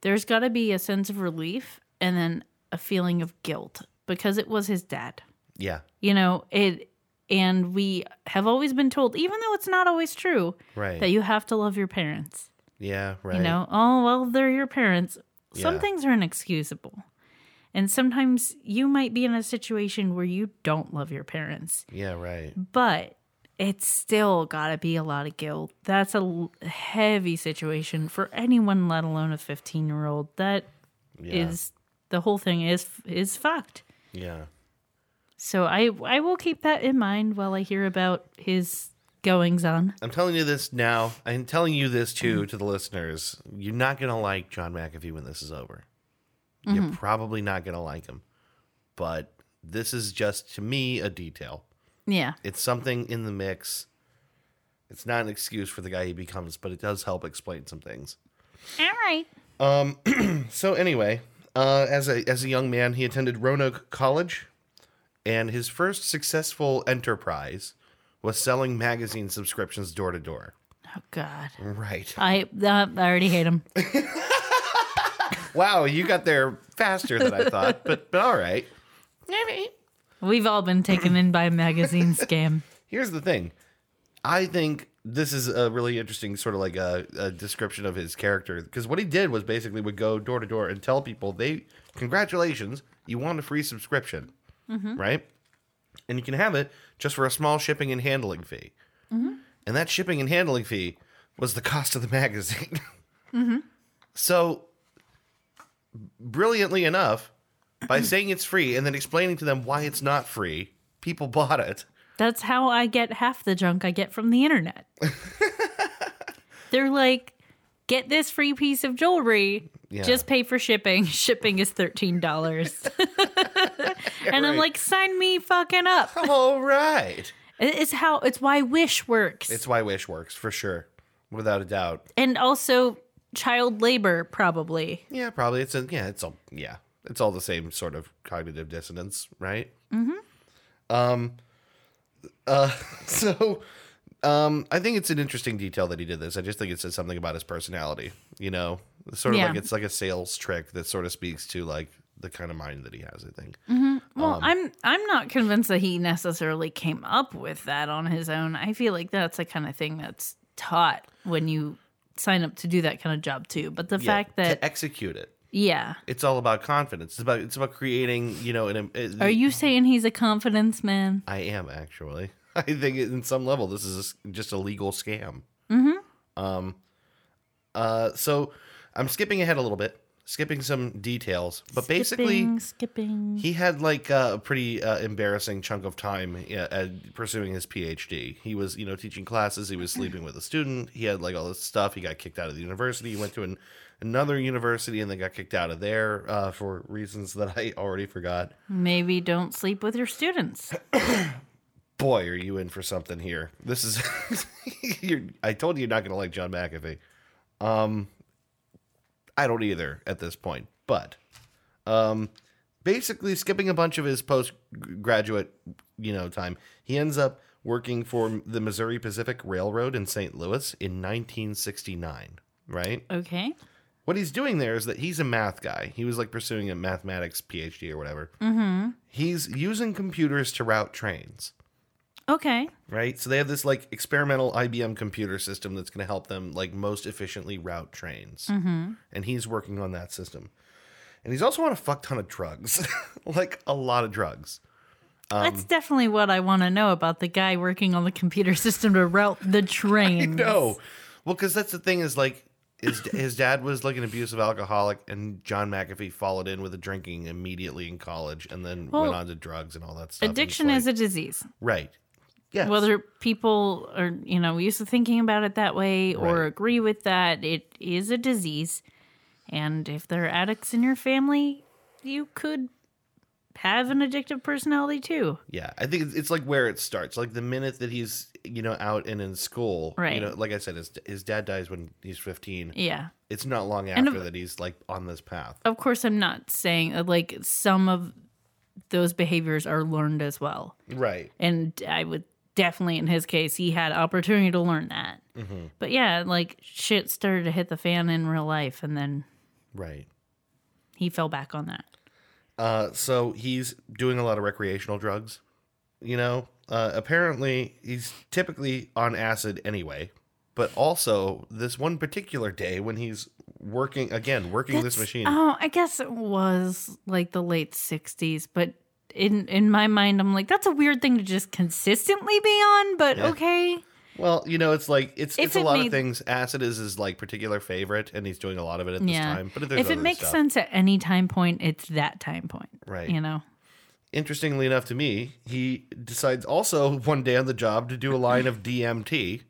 there's got to be a sense of relief and then a feeling of guilt because it was his dad. Yeah. You know, it and we have always been told even though it's not always true Right. that you have to love your parents. yeah. Right. You know, oh well, they're your parents. Some Yeah. things are inexcusable. And sometimes you might be in a situation where you don't love your parents, Yeah. Right. but it's still got to be a lot of guilt. That's a heavy situation for anyone, let alone a 15 year old. That is Yeah. the whole thing is is fucked. Yeah. So I I will keep that in mind while I hear about his goings on. I'm telling you this now. I'm telling you this too to the listeners. You're not gonna like John McAfee when this is over. You're mm-hmm. probably not gonna like him. But this is just to me a detail. Yeah. It's something in the mix. It's not an excuse for the guy he becomes, but it does help explain some things. All right. Um, So anyway, uh, as a as a young man, he attended Roanoke College, and his first successful enterprise was selling magazine subscriptions door to door. Oh God. Right. I uh, I already hate him. Wow, you got there faster than I thought, but but all right. We've all been taken in by a magazine scam. Here's the thing. I think this is a really interesting sort of like a, a description of his character because what he did was basically would go door to door and tell people they congratulations you won a free subscription mm-hmm. right and you can have it just for a small shipping and handling fee mm-hmm. and that shipping and handling fee was the cost of the magazine. Mm-hmm. So, brilliantly enough, by saying it's free and then explaining to them why it's not free, people bought it. That's how I get half the junk I get from the internet. They're like, get this free piece of jewelry. Yeah. Just pay for shipping. Shipping is thirteen dollars. and I'm right. like, sign me fucking up. All right. It's how it's why Wish works. It's why Wish works for sure, without a doubt. and also child labor, probably. Yeah, probably. It's a yeah. It's all yeah. It's all the same sort of cognitive dissonance, right? Mm-hmm. Um. Uh. So, um. I think it's an interesting detail that he did this. I just think it says something about his personality. You know, sort of Yeah. like it's like a sales trick that sort of speaks to like the kind of mind that he has. I think. Well, Um, I'm I'm not convinced that he necessarily came up with that on his own. I feel like that's the kind of thing that's taught when you sign up to do that kind of job too. But the Yeah, fact that to execute it, yeah, it's all about confidence. It's about it's about creating. You know, an. are you saying he's a confidence man? I am actually. I think in some level this is just a legal scam. Mm-hmm. Um. Uh. So I'm skipping ahead a little bit, skipping some details, but basically skipping, skipping. he had like a pretty uh, embarrassing chunk of time uh, pursuing his PhD. He was, you know, teaching classes. He was sleeping with a student. He had like all this stuff. He got kicked out of the university. He went to an, another university and then got kicked out of there uh, for reasons that I already forgot. Maybe don't sleep with your students. boy, are you in for something here? This is. I told you you're not going to like John McAfee. Um, I don't either at this point, but um, basically skipping a bunch of his postgraduate, you know, time, he ends up working for the Missouri Pacific Railroad in St. Louis in 1969. Right. Okay. What he's doing there is that he's a math guy. He was like pursuing a mathematics PhD or whatever. Mm-hmm. He's using computers to route trains Okay. right? So they have this like experimental IBM computer system that's going to help them like most efficiently route trains, mm-hmm. and he's working on that system. And he's also on a fuck ton of drugs, like a lot of drugs. Um, That's definitely what I want to know about the guy working on the computer system to route the train. No, well, because that's the thing is like his his dad was like an abusive alcoholic, and John McAfee followed in with the drinking immediately in college, and then Well, went on to drugs and all that stuff. Addiction like- is a disease. right. Yes. Whether people are, you know, used to thinking about it that way or Right. agree with that, it is a disease. And if there are addicts in your family, you could have an addictive personality too. Yeah, I think it's, like where it starts. Like the minute that he's you know out and in school, Right. You know, like I said, his his dad dies when he's fifteen. Yeah. It's not long after of- that he's like on this path. Of course, I'm not saying uh, like, some of those behaviors are learned as well. Right. and I would definitely in his case he had opportunity to learn that. Mm-hmm. But yeah, like shit started to hit the fan in real life, and then Right. he fell back on that. Uh, so he's doing a lot of recreational drugs. You know, uh, apparently he's typically on acid anyway. But also this one particular day when he's working again, working this machine. Oh, I guess it was like the late '60s, but in in my mind, I'm like, that's a weird thing to just consistently be on. But Yeah. okay, Well, you know, it's like it's If it's a it lot of things. Acid is his like particular favorite, and he's doing a lot of it at this time. But if it makes stuff. sense at any time point, it's that time point. Right. You know. interestingly enough to me, he decides also one day on the job to do a line of DMT.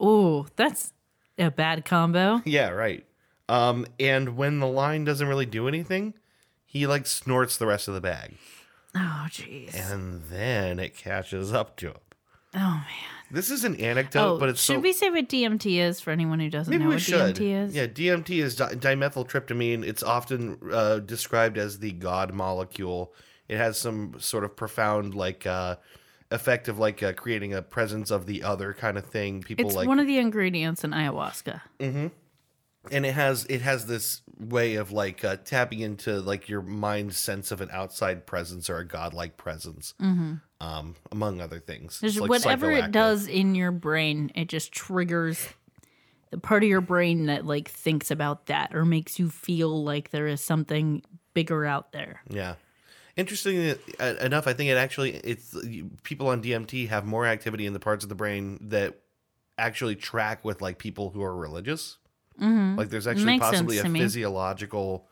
Oh, that's a bad combo. Yeah, right. Um, and when the line doesn't really do anything, he like snorts the rest of the bag, Oh, jeez. and then it catches up to him. Oh man. This is an anecdote, Oh, but it's should so, we say what DMT is for anyone who doesn't Maybe know we what should. DMT is? Yeah, DMT is di- dimethyltryptamine. It's often uh, described as the god molecule. It has some sort of profound like uh, effect of like uh, creating a presence of the other kind of thing. People It's like one of the ingredients in ayahuasca. And it has it has this way of like uh, tapping into like your mind's sense of an outside presence or a godlike presence um among other things like whatever it does in your brain, it just triggers the part of your brain that like thinks about that or makes you feel like there is something bigger out there. yeah interestingly uh, enough i think it actually it's people on dmt have more activity in the parts of the brain that actually track with like people who are religious. Mm-hmm. Like there's actually Makes possibly a physiological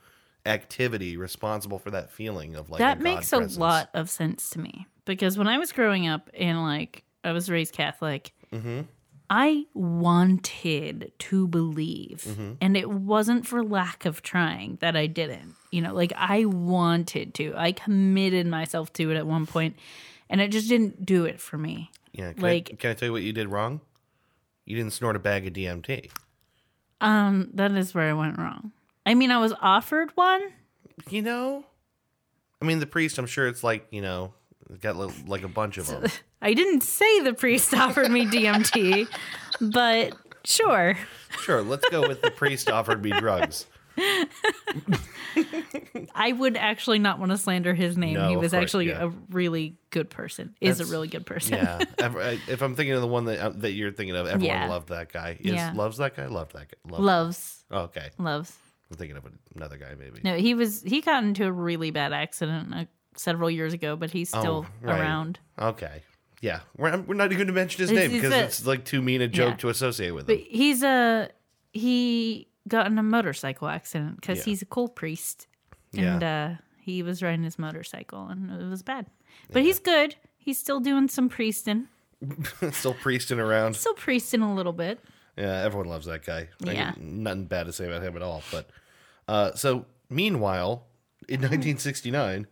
activity responsible for that feeling of like that makes a presence. lot of sense to me because when I was growing up and like I was raised Catholic, Mm-hmm. I wanted to believe, Mm-hmm. and it wasn't for lack of trying that I didn't. You know, like I wanted to. I committed myself to it at one point, and it just didn't do it for me. Yeah, can, like- I, can I tell you what you did wrong? You didn't snort a bag of DMT. Um, that is where I went wrong. I mean, I was offered one. You know, I mean, the priest. I'm sure it's like you know, got like a bunch of them. I didn't say the priest offered me DMT, but sure. Sure, let's go with the priest offered me drugs. I would actually not want to slander his name. No, he was course, actually yeah. a really good person. Is That's- a really good person. Yeah, if I'm thinking of the one that uh, that you're thinking of, everyone Yeah. loved that guy. Is Yeah. loves that guy? Loved that guy? Loved Loves, Oh, okay, loves. I'm thinking of another guy maybe. No, he was he got into a really bad accident uh, several years ago, but he's still Oh, right. around. Okay, yeah, we're we're not even going to mention his It's- name because it's like too mean a joke Yeah. to associate with But him. he's a he got in a motorcycle accident because Yeah. he's a cool priest, Yeah. and uh, he was riding his motorcycle, and it was bad. But he's good. He's still doing some priesting, Still priesting around. still priesting a little bit. Yeah, everyone loves that guy. Yeah. nothing bad to say about him at all. But uh, so meanwhile, in 1969,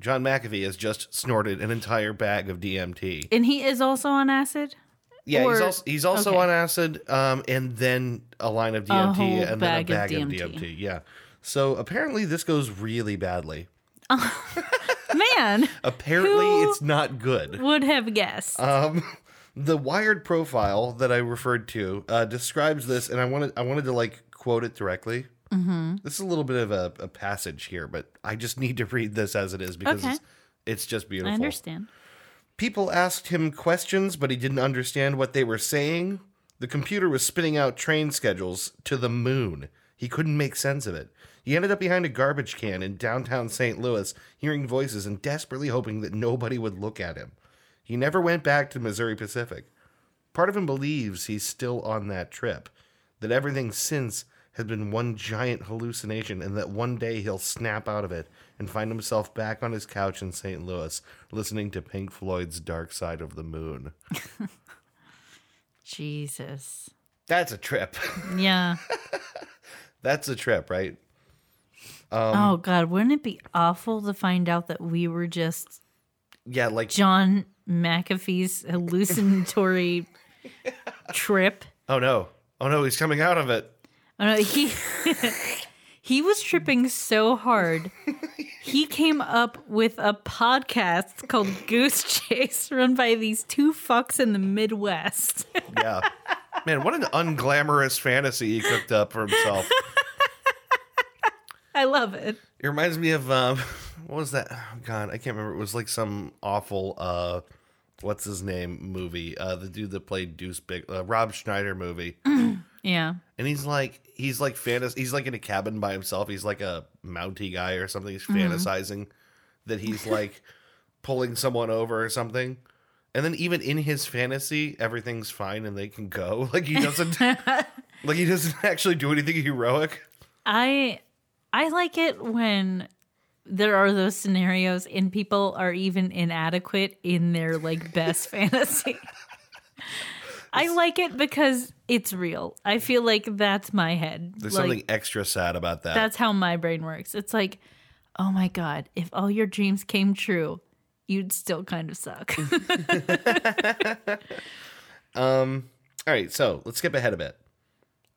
John McAfee has just snorted an entire bag of DMT. And he is also on acid. Yeah, he's also he's also okay. on acid, um, and then a line of DMT, and then a bag of bag of DMT. DMT. Yeah. So apparently this goes really badly. Man, Apparently it's not good. would have guessed. Um, the Wired profile that I referred to uh, describes this, and I wanted I wanted to like quote it directly. Mm-hmm. This is a little bit of a, a passage here, but I just need to read this as it is because Okay. it's, it's just beautiful. I understand. People asked him questions, but he didn't understand what they were saying. The computer was spitting out train schedules to the moon. He couldn't make sense of it. He ended up behind a garbage can in downtown St. Louis, hearing voices and desperately hoping that nobody would look at him. He never went back to Missouri Pacific. Part of him believes he's still on that trip, that everything since has been one giant hallucination, and that one day he'll snap out of it and find himself back on his couch in St. Louis, listening to Pink Floyd's Dark Side of the Moon. Jesus. That's a trip. Yeah. That's a trip, right? Um, oh God, wouldn't it be awful to find out that we were just Yeah, like John McAfee's hallucinatory trip? oh no, oh no, he's coming out of it. Oh, no, he he was tripping so hard. He came up with a podcast called Goose Chase, run by these two fucks in the Midwest. Yeah, man, what an unglamorous fantasy he cooked up for himself. I love it. It reminds me of um, what was that? Oh, God, I can't remember. It was like some awful uh, what's his name movie? Uh, the dude that played Deuce Big, uh, Rob Schneider movie. Yeah. And he's like, he's like fantasy. He's like in a cabin by himself. He's like a Mountie guy or something. He's mm-hmm. fantasizing that he's like pulling someone over or something. And then even in his fantasy, everything's fine and they can go. Like he doesn't, like he doesn't actually do anything heroic. I I like it when there are those scenarios and people are even inadequate in their like best fantasy. I like it because it's real. I feel like that's my head. There's like something extra sad about that. that's how my brain works. It's like, oh my god, if all your dreams came true, you'd still kind of suck. Um. All right, so let's skip ahead a bit.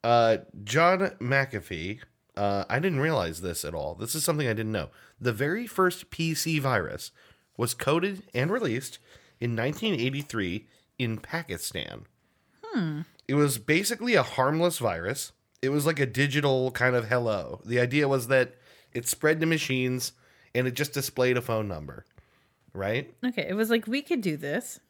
Uh, John McAfee. Uh, I didn't realize this at all. This is something I didn't know. The very first PC virus was coded and released in 1983 in Pakistan. It was basically a harmless virus. It was like a digital kind of hello. The idea was that it spread to machines and it just displayed a phone number, right? okay, it was like we could do this.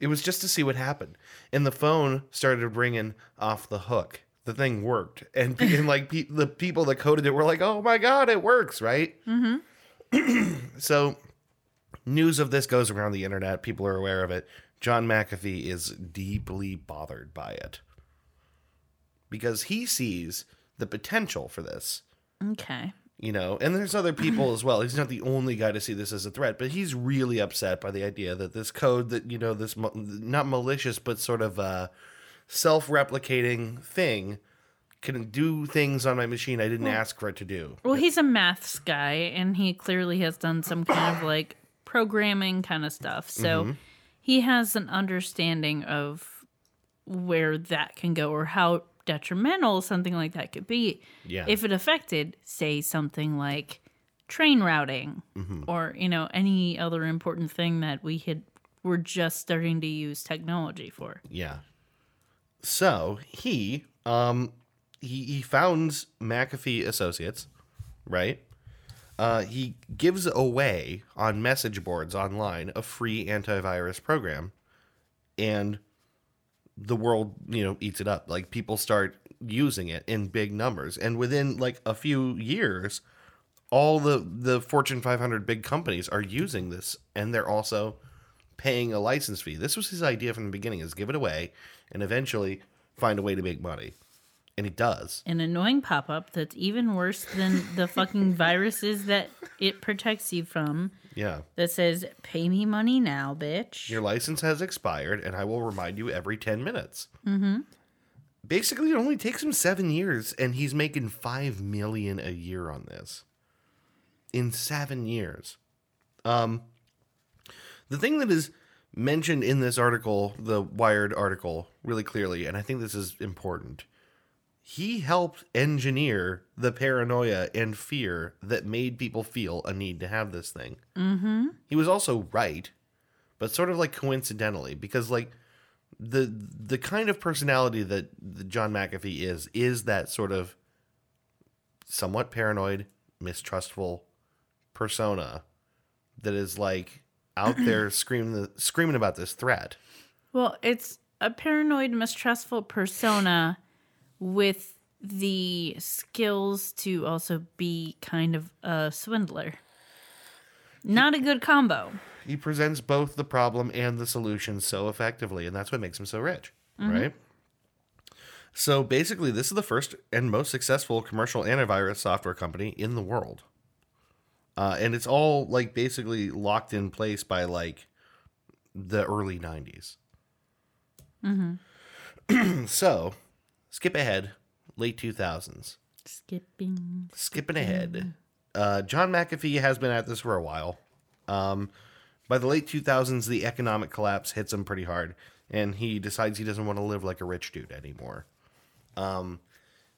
It was just to see what happened, and the phone started ringing off the hook. The thing worked, and, and like pe- the people that coded it were like, "Oh my god, it works!" Right? Mm-hmm. so, news of this goes around the internet. People are aware of it. John McAfee is deeply bothered by it because he sees the potential for this. Okay. You know, and there's other people as well. He's not the only guy to see this as a threat, but he's really upset by the idea that this code that, you know, this ma- not malicious, but sort of uh, self replicating thing can do things on my machine I didn't ask for it to do. Well, he's a maths guy, and he clearly has done some kind of like programming kind of stuff. So Mm-hmm. He has an understanding of where that can go or how detrimental something like that could be Yeah. if it affected, say, something like train routing Mm-hmm. or you know any other important thing that we had were just starting to use technology for. Yeah. So he um he he founds McAfee Associates, right? Uh, he gives away on message boards online a free antivirus program, and the world you know eats it up. Like people start using it in big numbers, and within like a few years, all the the Fortune 500 big companies are using this, and they're also paying a license fee. This was his idea from the beginning: is give it away, and eventually find a way to make money, and he does. An annoying pop up that's even worse than the fucking viruses that it protects you from. Yeah, that says "Pay me money now, bitch." your license has expired, and I will remind you every ten minutes. Mm-hmm. Basically, it only takes him seven years, and he's making five million a year on this. In seven years, um, the thing that is mentioned in this article, the Wired article, really clearly, and I think this is important. He helped engineer the paranoia and fear that made people feel a need to have this thing. Mm-hmm. He was also right, but sort of like coincidentally, because like the the kind of personality that, John McAfee is is that sort of somewhat paranoid, mistrustful persona that is like out there screaming the, screaming about this threat. Well, it's a paranoid, mistrustful persona with the skills to also be kind of a swindler. Not a good combo. He presents both the problem and the solution so effectively, and that's what makes him so rich, right? So basically, this is the first and most successful commercial antivirus software company in the world. Uh, and it's all like basically locked in place by like the early 90s. so, skip ahead, late 2000s. Skipping. Skipping ahead, uh, John McAfee has been at this for a while. Um, by the late 2000s, the economic collapse hits him pretty hard, and he decides he doesn't want to live like a rich dude anymore. Um,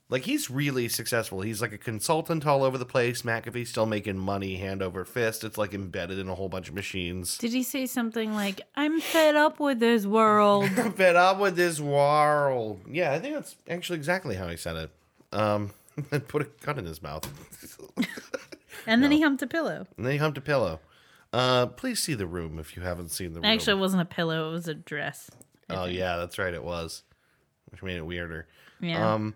like he's really successful. He's like a consultant all over the place. McAfee's still making money hand over fist. It's like embedded in a whole bunch of machines. Did he say something like, I'm fed up with this world? I'm fed up with this world. Yeah, I think that's actually exactly how he said it. Um, and put a gun in his mouth. And then he humped a pillow. And then he humped a pillow. Uh, please see the room if you haven't seen the room. Actually, it wasn't a pillow, it was a dress. oh yeah, that's right, it was, which made it weirder. Yeah. Um,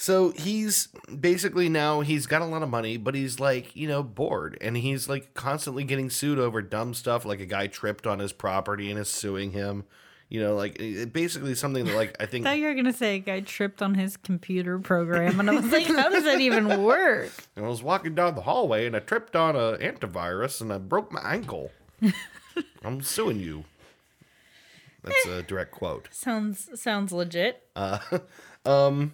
so he's basically now he's got a lot of money, but he's like you know bored, and he's like constantly getting sued over dumb stuff, like a guy tripped on his property and is suing him. You know, like it- basically something that like I think I thought you were gonna say a guy tripped on his computer program, and I was like, "How does that even work?" I was walking down the hallway and I tripped on a antivirus and I broke my ankle. I'm suing you. That's a direct quote. Sounds sounds legit. Uh, um,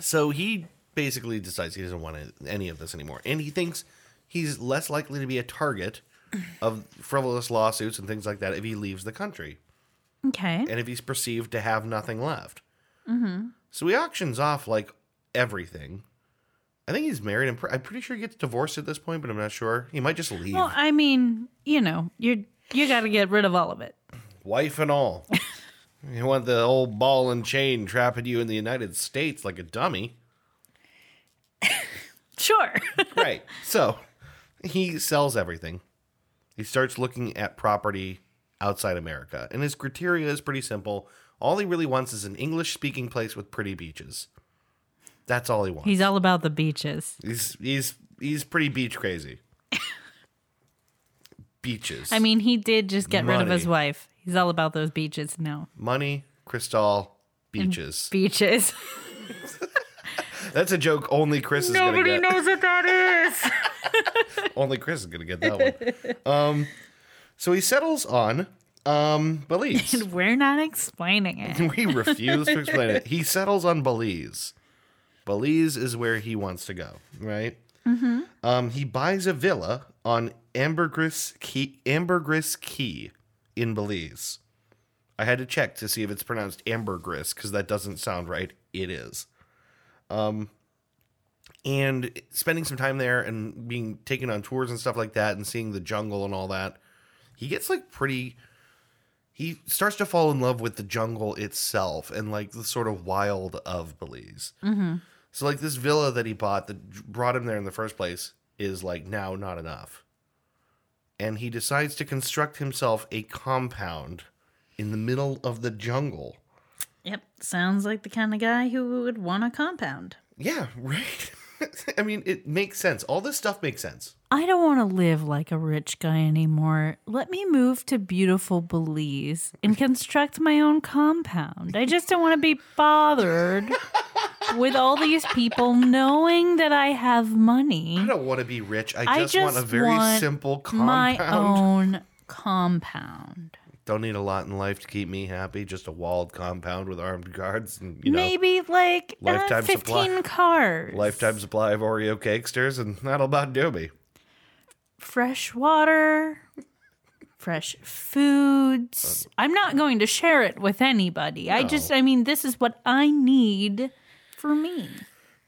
So he basically decides he doesn't want any of this anymore, and he thinks he's less likely to be a target of frivolous lawsuits and things like that if he leaves the country, Okay. and if he's perceived to have nothing left. Mm-hmm. So he auctions off like everything. I think he's married. I'm, pr- I'm pretty sure he gets divorced at this point, but I'm not sure. He might just leave, Well, I mean, you know, you you got to get rid of all of it. wife and all. you want the old ball and chain trapping you in the United States like a dummy. Sure. right. So he sells everything. He starts looking at property outside America. And his criteria is pretty simple. All he really wants is an English speaking place with pretty beaches. That's all he wants. He's all about the beaches. He's he's he's pretty beach crazy. Beaches. I mean, he did just get rid of his wife. He's all about those beaches now. Money, crystal, beaches. Beaches. That's a joke only Chris is gonna Nobody get. knows what that is. Only Chris is gonna get that one. Um, so he settles on um Belize. And we're not explaining it. we refuse to explain it. He settles on Belize. Belize is where he wants to go, right? Mm-hmm. Um, he buys a villa on Ambergris Caye, Ambergris Caye in Belize. I had to check to see if it's pronounced Ambergris because that doesn't sound right. It is. Um, and spending some time there and being taken on tours and stuff like that and seeing the jungle and all that, he gets like pretty he starts to fall in love with the jungle itself and like the sort of wild of Belize. Mm-hmm. So like this villa that he bought that brought him there in the first place is like now not enough, and he decides to construct himself a compound in the middle of the jungle. Yep. Sounds like the kind of guy who would want a compound. Yeah, right. I mean, it makes sense. All this stuff makes sense. I don't want to live like a rich guy anymore. Let me move to beautiful Belize and construct my own compound. I just don't want to be bothered with all these people knowing that I have money. I don't want to be rich. I I just, just want a very want simple compound. My own compound. Don't need a lot in life to keep me happy. Just a walled compound with armed guards and you know Maybe like uh, lifetime 15 supply. cars. lifetime supply of Oreo cakesters, and that'll about do me. Fresh water, fresh foods. I'm not going to share it with anybody. I just, I mean, this is what I need for me.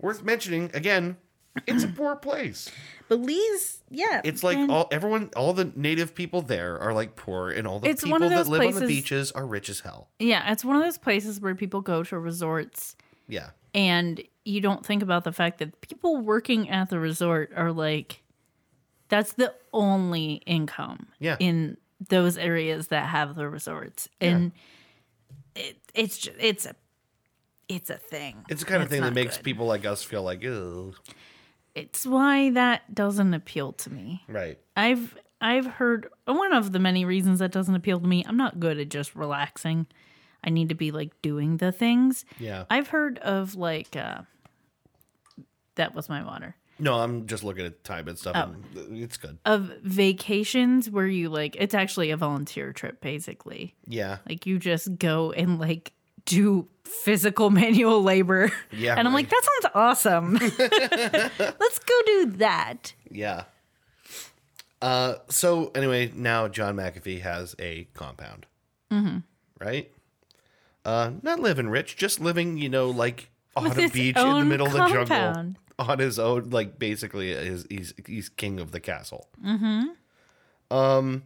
Worth mentioning again, it's a poor place. Belize, yeah. It's like and all everyone, all the native people there are like poor, and all the It's people one of that those live on the places- beaches are rich as hell. yeah, it's one of those places where people go to resorts Yeah, and you don't think about the fact that people working at the resort are like, that's the only income Yeah. in those areas that have the resorts. And it, it's just, it's a, it's a thing. it's the kind of thing that makes good. people like us feel like, Ugh. It's why that doesn't appeal to me. right? I've I've heard one of the many reasons that doesn't appeal to me. I'm not good at just relaxing. I need to be like doing the things. Yeah. I've heard of like uh that was my water. No, I'm just looking at time and stuff. Oh. And it's good. Of vacations where you like it's actually a volunteer trip basically. Yeah, Like you just go and like do physical manual labor. Yeah, And I'm like, that sounds awesome. Let's go do that. yeah. Uh, so anyway, now John McAfee has a compound, mm-hmm. right? Uh, not living rich, just living, you know, like on With a beach in the middle of the jungle, compound. On his own. Like basically, his, he's he's king of the castle. Mm-hmm. Um,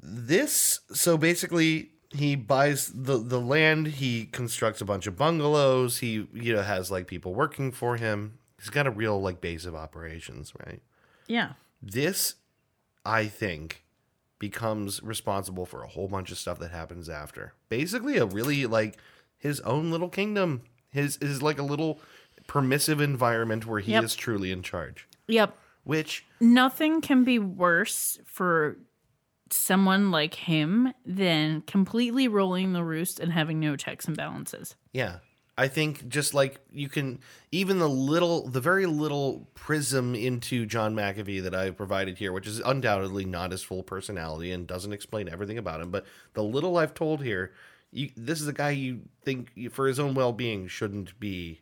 this so basically he buys the the land. He constructs a bunch of bungalows. He you know has like people working for him. He's got a real like base of operations, right? Yeah. this i think becomes responsible for a whole bunch of stuff that happens after basically a really like his own little kingdom his is like a little permissive environment where he Yep. is truly in charge Yep. which nothing can be worse for someone like him than completely rolling the roost and having no checks and balances. yeah i think just like you can even the little the very little prism into john mcafee that i've provided here which is undoubtedly not his full personality and doesn't explain everything about him but the little i've told here you, this is a guy you think for his own well-being shouldn't be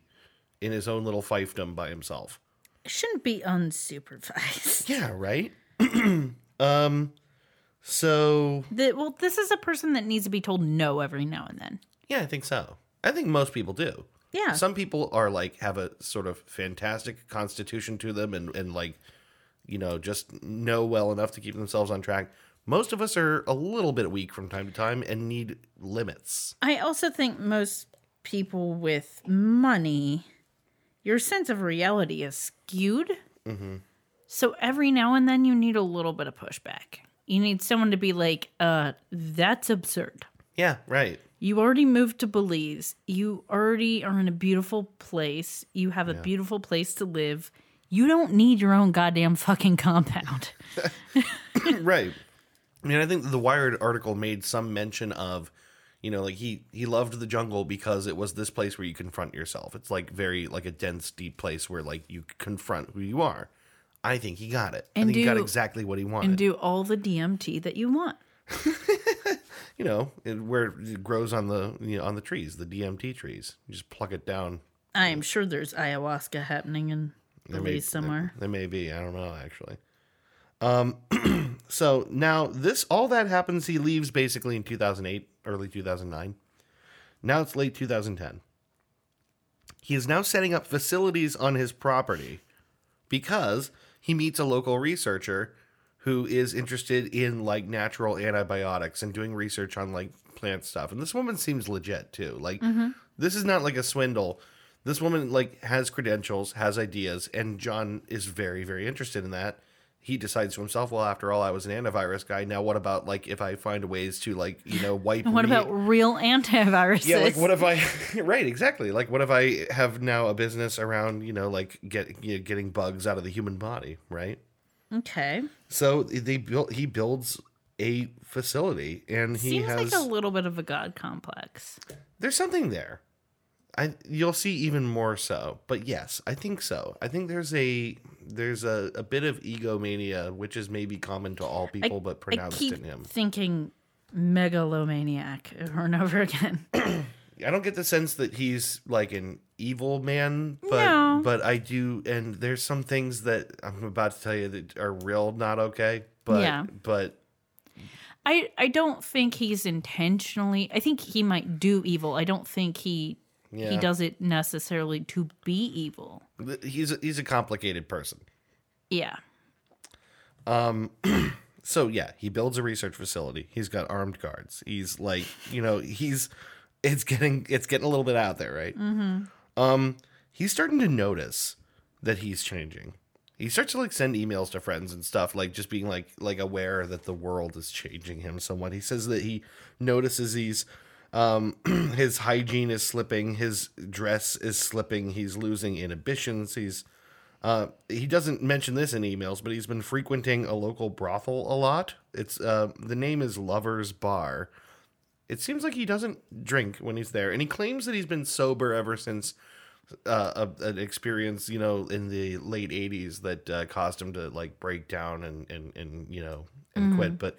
in his own little fiefdom by himself shouldn't be unsupervised. yeah right um so The, well, this is a person that needs to be told no every now and then. yeah i think so i think most people do Yeah. Some people are like have a sort of fantastic constitution to them and, and like, you know, just know well enough to keep themselves on track. Most of us are a little bit weak from time to time and need limits. I also think most people with money, your sense of reality is skewed. So every now and then you need a little bit of pushback. You need someone to be like, uh, that's absurd. Yeah, right. You already moved to Belize. You already are in a beautiful place. You have a beautiful place to live. You don't need your own goddamn fucking compound. right. I mean, I think the Wired article made some mention of, you know, like he he loved the jungle because it was this place where you confront yourself. It's like very like a dense, deep place where like you confront who you are. I think he got it. I And think he got exactly what he wanted. And do all the DMT that you want. you know, it, where it grows on the you know on the trees, the DMT trees. You just pluck it down. I am sure there's ayahuasca happening in Belize somewhere. There may be. I don't know actually. Um, so now this all that happens. He leaves basically in 2008, early 2009. Now it's late 2010. He is now setting up facilities on his property because he meets a local researcher who is interested in like natural antibiotics and doing research on like plant stuff. And this woman seems legit too. Like this is not like a swindle. This woman like has credentials, has ideas, and John is very very interested in that. He decides to himself, well, after all, I was an antivirus guy. Now, what about like if I find ways to like you know wipe? What re- about real antiviruses? yeah, like what if I right exactly like what if I have now a business around you know like get you know, getting bugs out of the human body, right? Okay. So they built he builds a facility and he Seems has like a little bit of a god complex. there's something there. I you'll see even more so, but yes, I think so. I think there's a there's a, a bit of egomania, which is maybe common to all people, but I pronounced keep in him. thinking megalomaniac over and over again. I don't get the sense that he's like an evil man, but No. but I do, and there's some things that I'm about to tell you that are real not okay. But Yeah. but I I don't think he's intentionally. I think he might do evil. I don't think he yeah, he does it necessarily to be evil. he's a, he's a complicated person. Yeah. Um So yeah, he builds a research facility. He's got armed guards. He's like, you know, he's it's getting it's getting a little bit out there, right? Mm-hmm. Um, he's starting to notice that he's changing. He starts to like send emails to friends and stuff, like just being like like aware that the world is changing him somewhat. He says that he notices he's um his hygiene is slipping, his dress is slipping, he's losing inhibitions, he's uh, he doesn't mention this in emails, but he's been frequenting a local brothel a lot. It's uh, the name is Lovers Bar. It seems like he doesn't drink when he's there, and he claims that he's been sober ever since uh, a, an experience, you know, in the late '80s that uh, caused him to like break down and and and you know and quit. But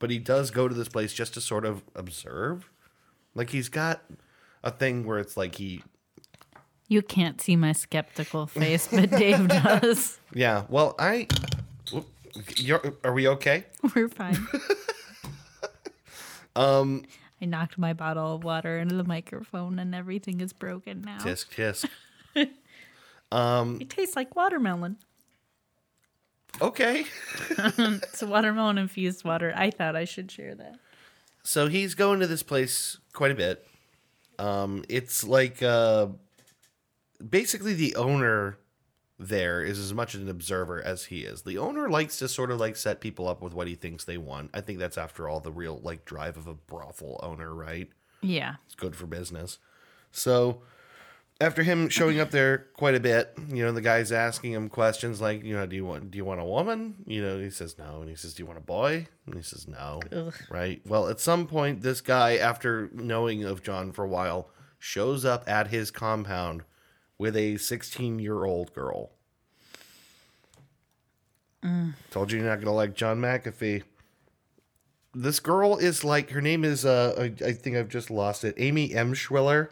but he does go to this place just to sort of observe. Like he's got a thing where it's like he You can't see my skeptical face, but Dave does. Yeah. Well, I. whoop, You're, are we okay? We're fine. um I knocked my bottle of water into the microphone and everything is broken now. Tisk tisk. It tastes like watermelon. Okay. It's watermelon infused water. I thought I should share that. So he's going to this place quite a bit. Um, it's like uh, basically the owner there is as much an observer as he is. The owner likes to sort of like set people up with what he thinks they want. I think that's after all the real like drive of a brothel owner, right? Yeah. It's good for business. So after him showing up there quite a bit, you know, the guy's asking him questions like, you know, do you want do you want a woman? You know, he says no, and he says, Do you want a boy? And he says no. Ugh. Right. Well, at some point this guy, after knowing of John for a while, shows up at his compound with a sixteen year old girl. Told you you're not gonna like John McAfee this girl is like her name is uh I, I think I've just lost it. Amy Emshwiller.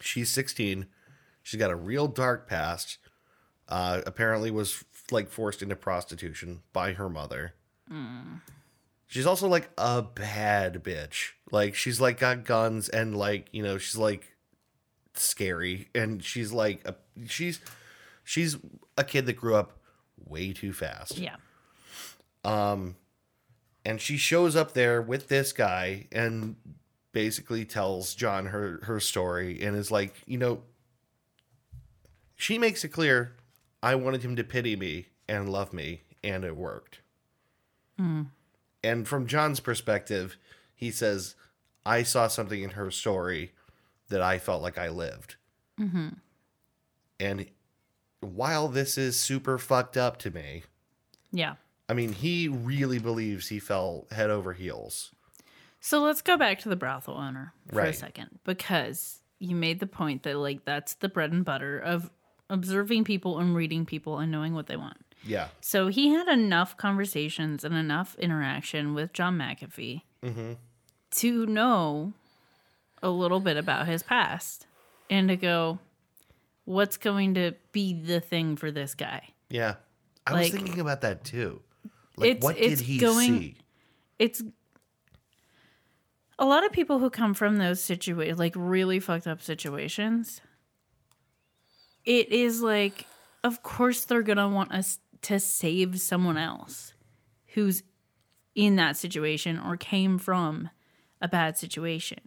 She's 16. She's got a real dark past. Uh apparently was like forced into prostitution by her mother. She's also like a bad bitch. Like she's like got guns and like, you know, she's like scary and she's like a, she's she's a kid that grew up way too fast Yeah. Um and she shows up there with this guy and basically tells John her her story and is like, you know, she makes it clear I wanted him to pity me and love me and it worked. Hmm. And from John's perspective, he says, I saw something in her story that I felt like I lived. Mm-hmm. And while this is super fucked up to me, Yeah. I mean, he really believes he fell head over heels. So let's go back to the brothel owner for a second because you made the point that like that's the bread and butter of observing people and reading people and knowing what they want. Yeah. So he had enough conversations and enough interaction with John McAfee mm-hmm. to know a little bit about his past and to go, what's going to be the thing for this guy? Yeah. I Like- was thinking about that too. Like, what did he going- see? It's a lot of people who come from those situations, like really fucked up situations. It is like, of course, they're gonna want us to save someone else who's in that situation or came from a bad situation.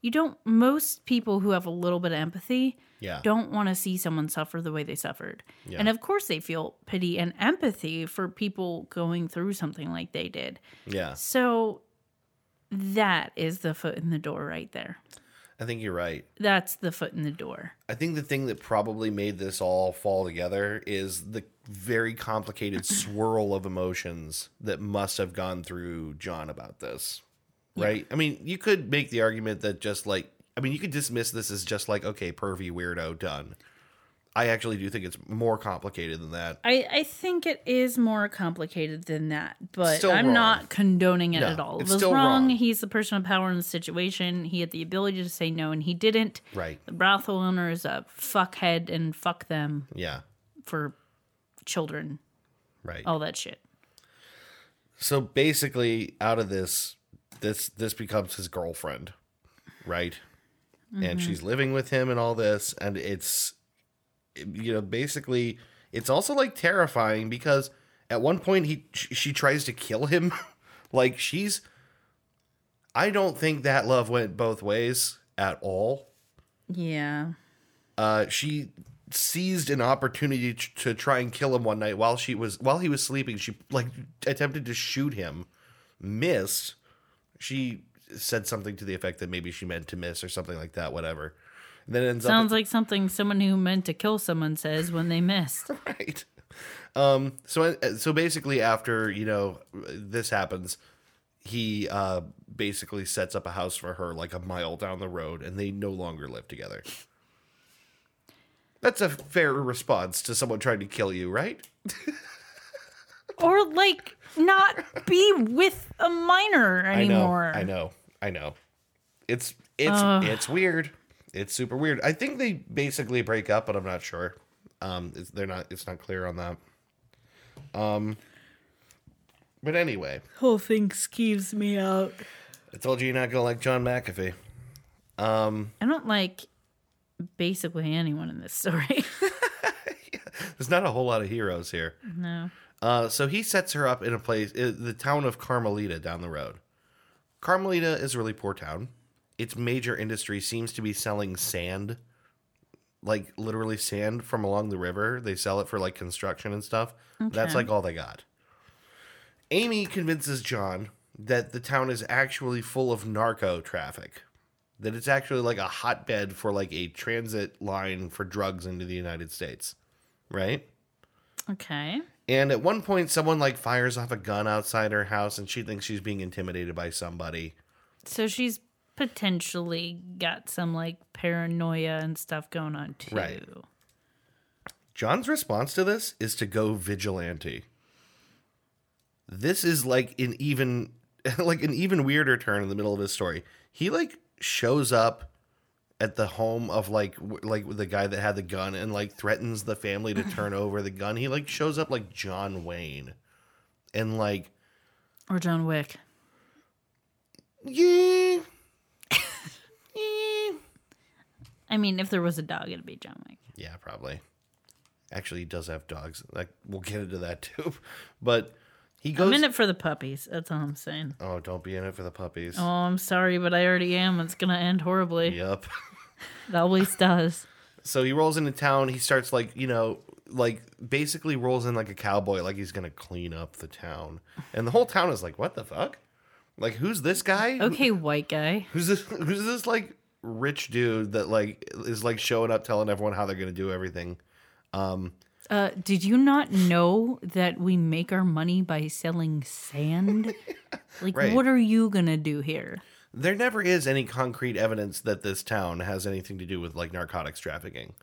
You don't, most people who have a little bit of empathy Yeah. don't want to see someone suffer the way they suffered. Yeah. And of course, they feel pity and empathy for people going through something like they did. Yeah. So that is the foot in the door right there. I think you're right. That's the foot in the door. I think the thing that probably made this all fall together is the very complicated swirl of emotions that must have gone through John about this. Right? I mean, you could make the argument that just like I mean, you could dismiss this as just like okay, pervy weirdo done. I actually do think it's more complicated than that. I, I think it is more complicated than that, but Still I'm wrong. not condoning it No, at all. It was wrong. wrong. He's the person of power in the situation. He had the ability to say no, and he didn't. Right. The brothel owner is a fuckhead, and fuck them Yeah. for children, Right. all that shit. So basically, out of this, this this becomes his girlfriend, right? And mm-hmm. she's living with him and all this, and it's, you know, basically, it's also like terrifying because at one point he she, tries to kill him, like she's. I don't think that love went both ways at all. Yeah. Uh, she seized an opportunity to try and kill him one night while she was while he was sleeping. She like attempted to shoot him, missed. She said something to the effect that maybe she meant to miss or something like that. Whatever. And then it ends Sounds up like something someone who meant to kill someone says when they missed. right. Um. So so basically, after you know this happens, he uh basically sets up a house for her like a mile down the road, and they no longer live together. That's a fair response to someone trying to kill you, right? or like not be with a minor anymore. I know. I know. I know. It's it's Ugh. it's weird. It's super weird. I think they basically break up, but I'm not sure. Um, it's, they're not. It's not clear on that. Um, but anyway, Whole thing skeeves me out. I told you you're not gonna like John McAfee. Um, I don't like basically anyone in this story. there's not a whole lot of heroes here. no. Uh, so he sets her up in a place, uh, the town of Carmelita down the road. Carmelita is a really poor town. Its major industry seems to be selling sand, like literally sand from along the river. They sell it for like construction and stuff. That's like all they got. Amy convinces John that the town is actually full of narco traffic. That it's actually like a hotbed for like a transit line for drugs into the United States. Right? Okay. And at one point, someone like fires off a gun outside her house, and she thinks she's being intimidated by somebody. So she's potentially got some like paranoia and stuff going on too. Right. John's response to this is to go vigilante. This is like an even, like an even weirder turn in the middle of his story. He like shows up at the home of like like the guy that had the gun and like threatens the family to turn over the gun. He like shows up like John Wayne, and like Or John Wick. yeah, yeah. I mean, if there was a dog, it'd be John Wick. Yeah, probably. Actually, he does have dogs. Like we'll get into that too. But he goes. I'm in it for the puppies. That's all I'm saying. Oh, don't be in it for the puppies. Oh, I'm sorry, but I already am. It's gonna end horribly. Yep. It always does. So he rolls into town. He starts like you know, like basically rolls in like a cowboy, like he's gonna clean up the town. And the whole town is like, what the fuck? Like, who's this guy? Okay, white guy. Who's this? Who's this like rich dude that like is like showing up, telling everyone how they're gonna do everything? Um, Uh, did you not know that we make our money by selling sand? Like, Right. what are you gonna do here? There never is any concrete evidence that this town has anything to do with like narcotics trafficking.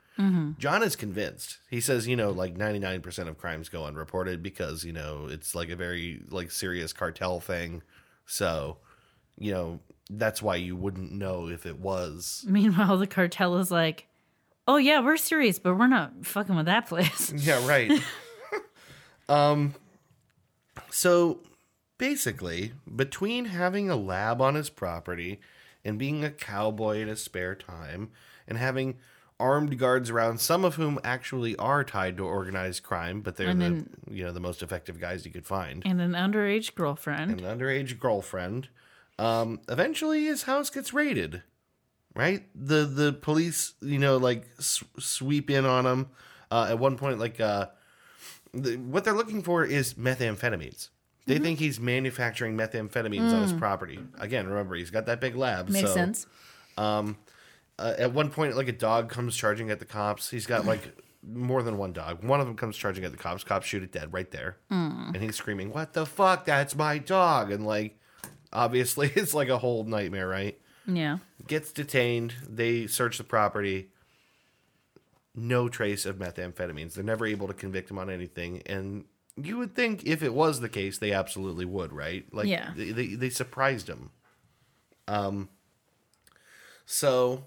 John is convinced. He says, you know, like 99% of crimes go unreported because, you know, it's like a very like serious cartel thing. So, you know, that's why you wouldn't know if it was. Meanwhile, the cartel is like, "Oh yeah, we're serious, but we're not fucking with that place." Yeah, right. um so basically, between having a lab on his property and being a cowboy in his spare time and having armed guards around some of whom actually are tied to organized crime, but they're And the you know the most effective guys you could find. and an underage girlfriend. And An underage girlfriend. Um eventually his house gets raided. Right? The the police, you know, like s- sweep in on him. Uh, at one point like uh the, what they're looking for is methamphetamines. They think he's manufacturing methamphetamines on his property. Again, remember he's got that big lab. Makes so, sense. Uh, at one point, like a dog comes charging at the cops. He's got like more than one dog. One of them comes charging at the cops. Cops shoot it dead right there, and he's screaming, "What the fuck? That's my dog!" And like, obviously, it's like a whole nightmare, right? Yeah. Gets detained. They search the property. No trace of methamphetamines. They're never able to convict him on anything. And you would think if it was the case, they absolutely would, right? Like, Yeah. they, they, they surprised him. Um, so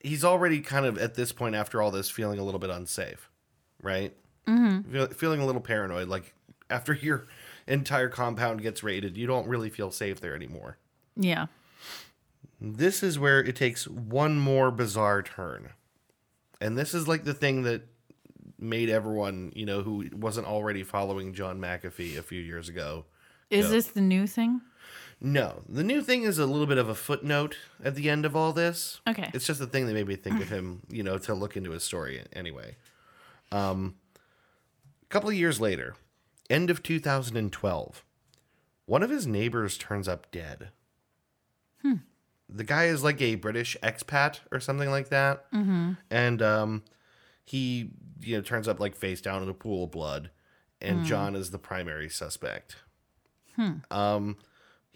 he's already kind of at this point after all this feeling a little bit unsafe, right? Mm-hmm. feeling a little paranoid. Like after your entire compound gets raided, you don't really feel safe there anymore. Yeah. This is where it takes one more bizarre turn. And this is like the thing that made everyone, you know, who wasn't already following John McAfee a few years ago. Is Yeah. this the new thing? No, the new thing is a little bit of a footnote at the end of all this. Okay. It's just a thing that made me think of him, you know, to look into his story anyway. Um, a couple of years later, end of 2012, one of his neighbors turns up dead. The guy is like a British expat or something like that, mm-hmm. and um, he you know turns up like face down in a pool of blood, and John is the primary suspect. Hmm. Um,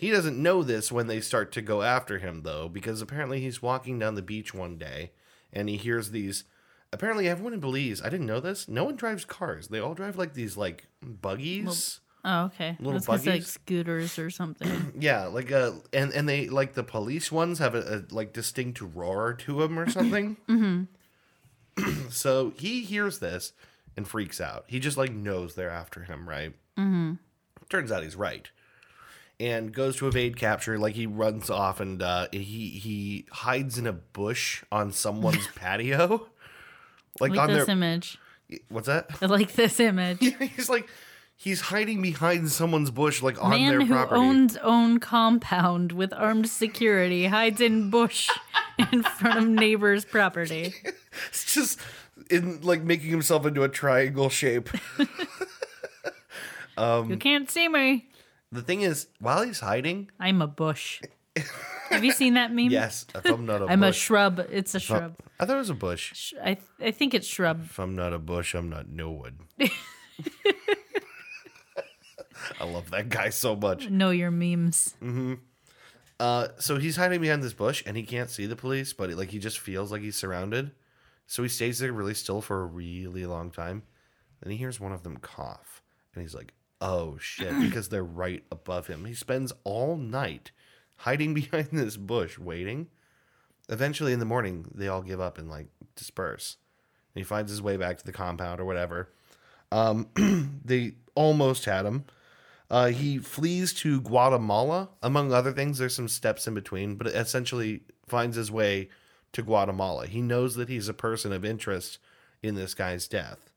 he doesn't know this when they start to go after him, though, because apparently he's walking down the beach one day and he hears these. Apparently, everyone in Belize, I didn't know this, no one drives cars. They all drive like these, like, buggies. Oh, okay. Little That's 'cause, like scooters or something. yeah, like, uh, and, and they, like, the police ones have a, a like, distinct roar to them or something. mm-hmm. so he hears this and freaks out. He just, like, knows they're after him, right? Mm-hmm. Turns out he's right. And goes to evade capture. Like he runs off and uh, he he hides in a bush on someone's patio. Like like on this their image. what's that? I like this image. he's like he's hiding behind someone's bush, like on Man their who property. owns own compound with armed security hides in bush in front of neighbor's property. It's just in like making himself into a triangle shape. Um, you can't see me. The thing is, while he's hiding, I'm a bush. Have you seen that meme? yes, if I'm not a I'm a shrub. It's a shrub. I thought it was a bush. Sh- I I think it's shrub. If I'm not a bush, I'm not no one. I love that guy so much. Know your memes. Uh, so he's hiding behind this bush and he can't see the police, but like he just feels like he's surrounded. So he stays there really still for a really long time. Then he hears one of them cough, and he's like, "Oh shit!" because they're right above him. He spends all night hiding behind this bush, waiting. Eventually, in the morning, they all give up and like disperse. And he finds his way back to the compound or whatever. Um, they almost had him. Uh, he flees to Guatemala, among other things. There's some steps in between, but essentially finds his way to Guatemala. He knows that he's a person of interest in this guy's death.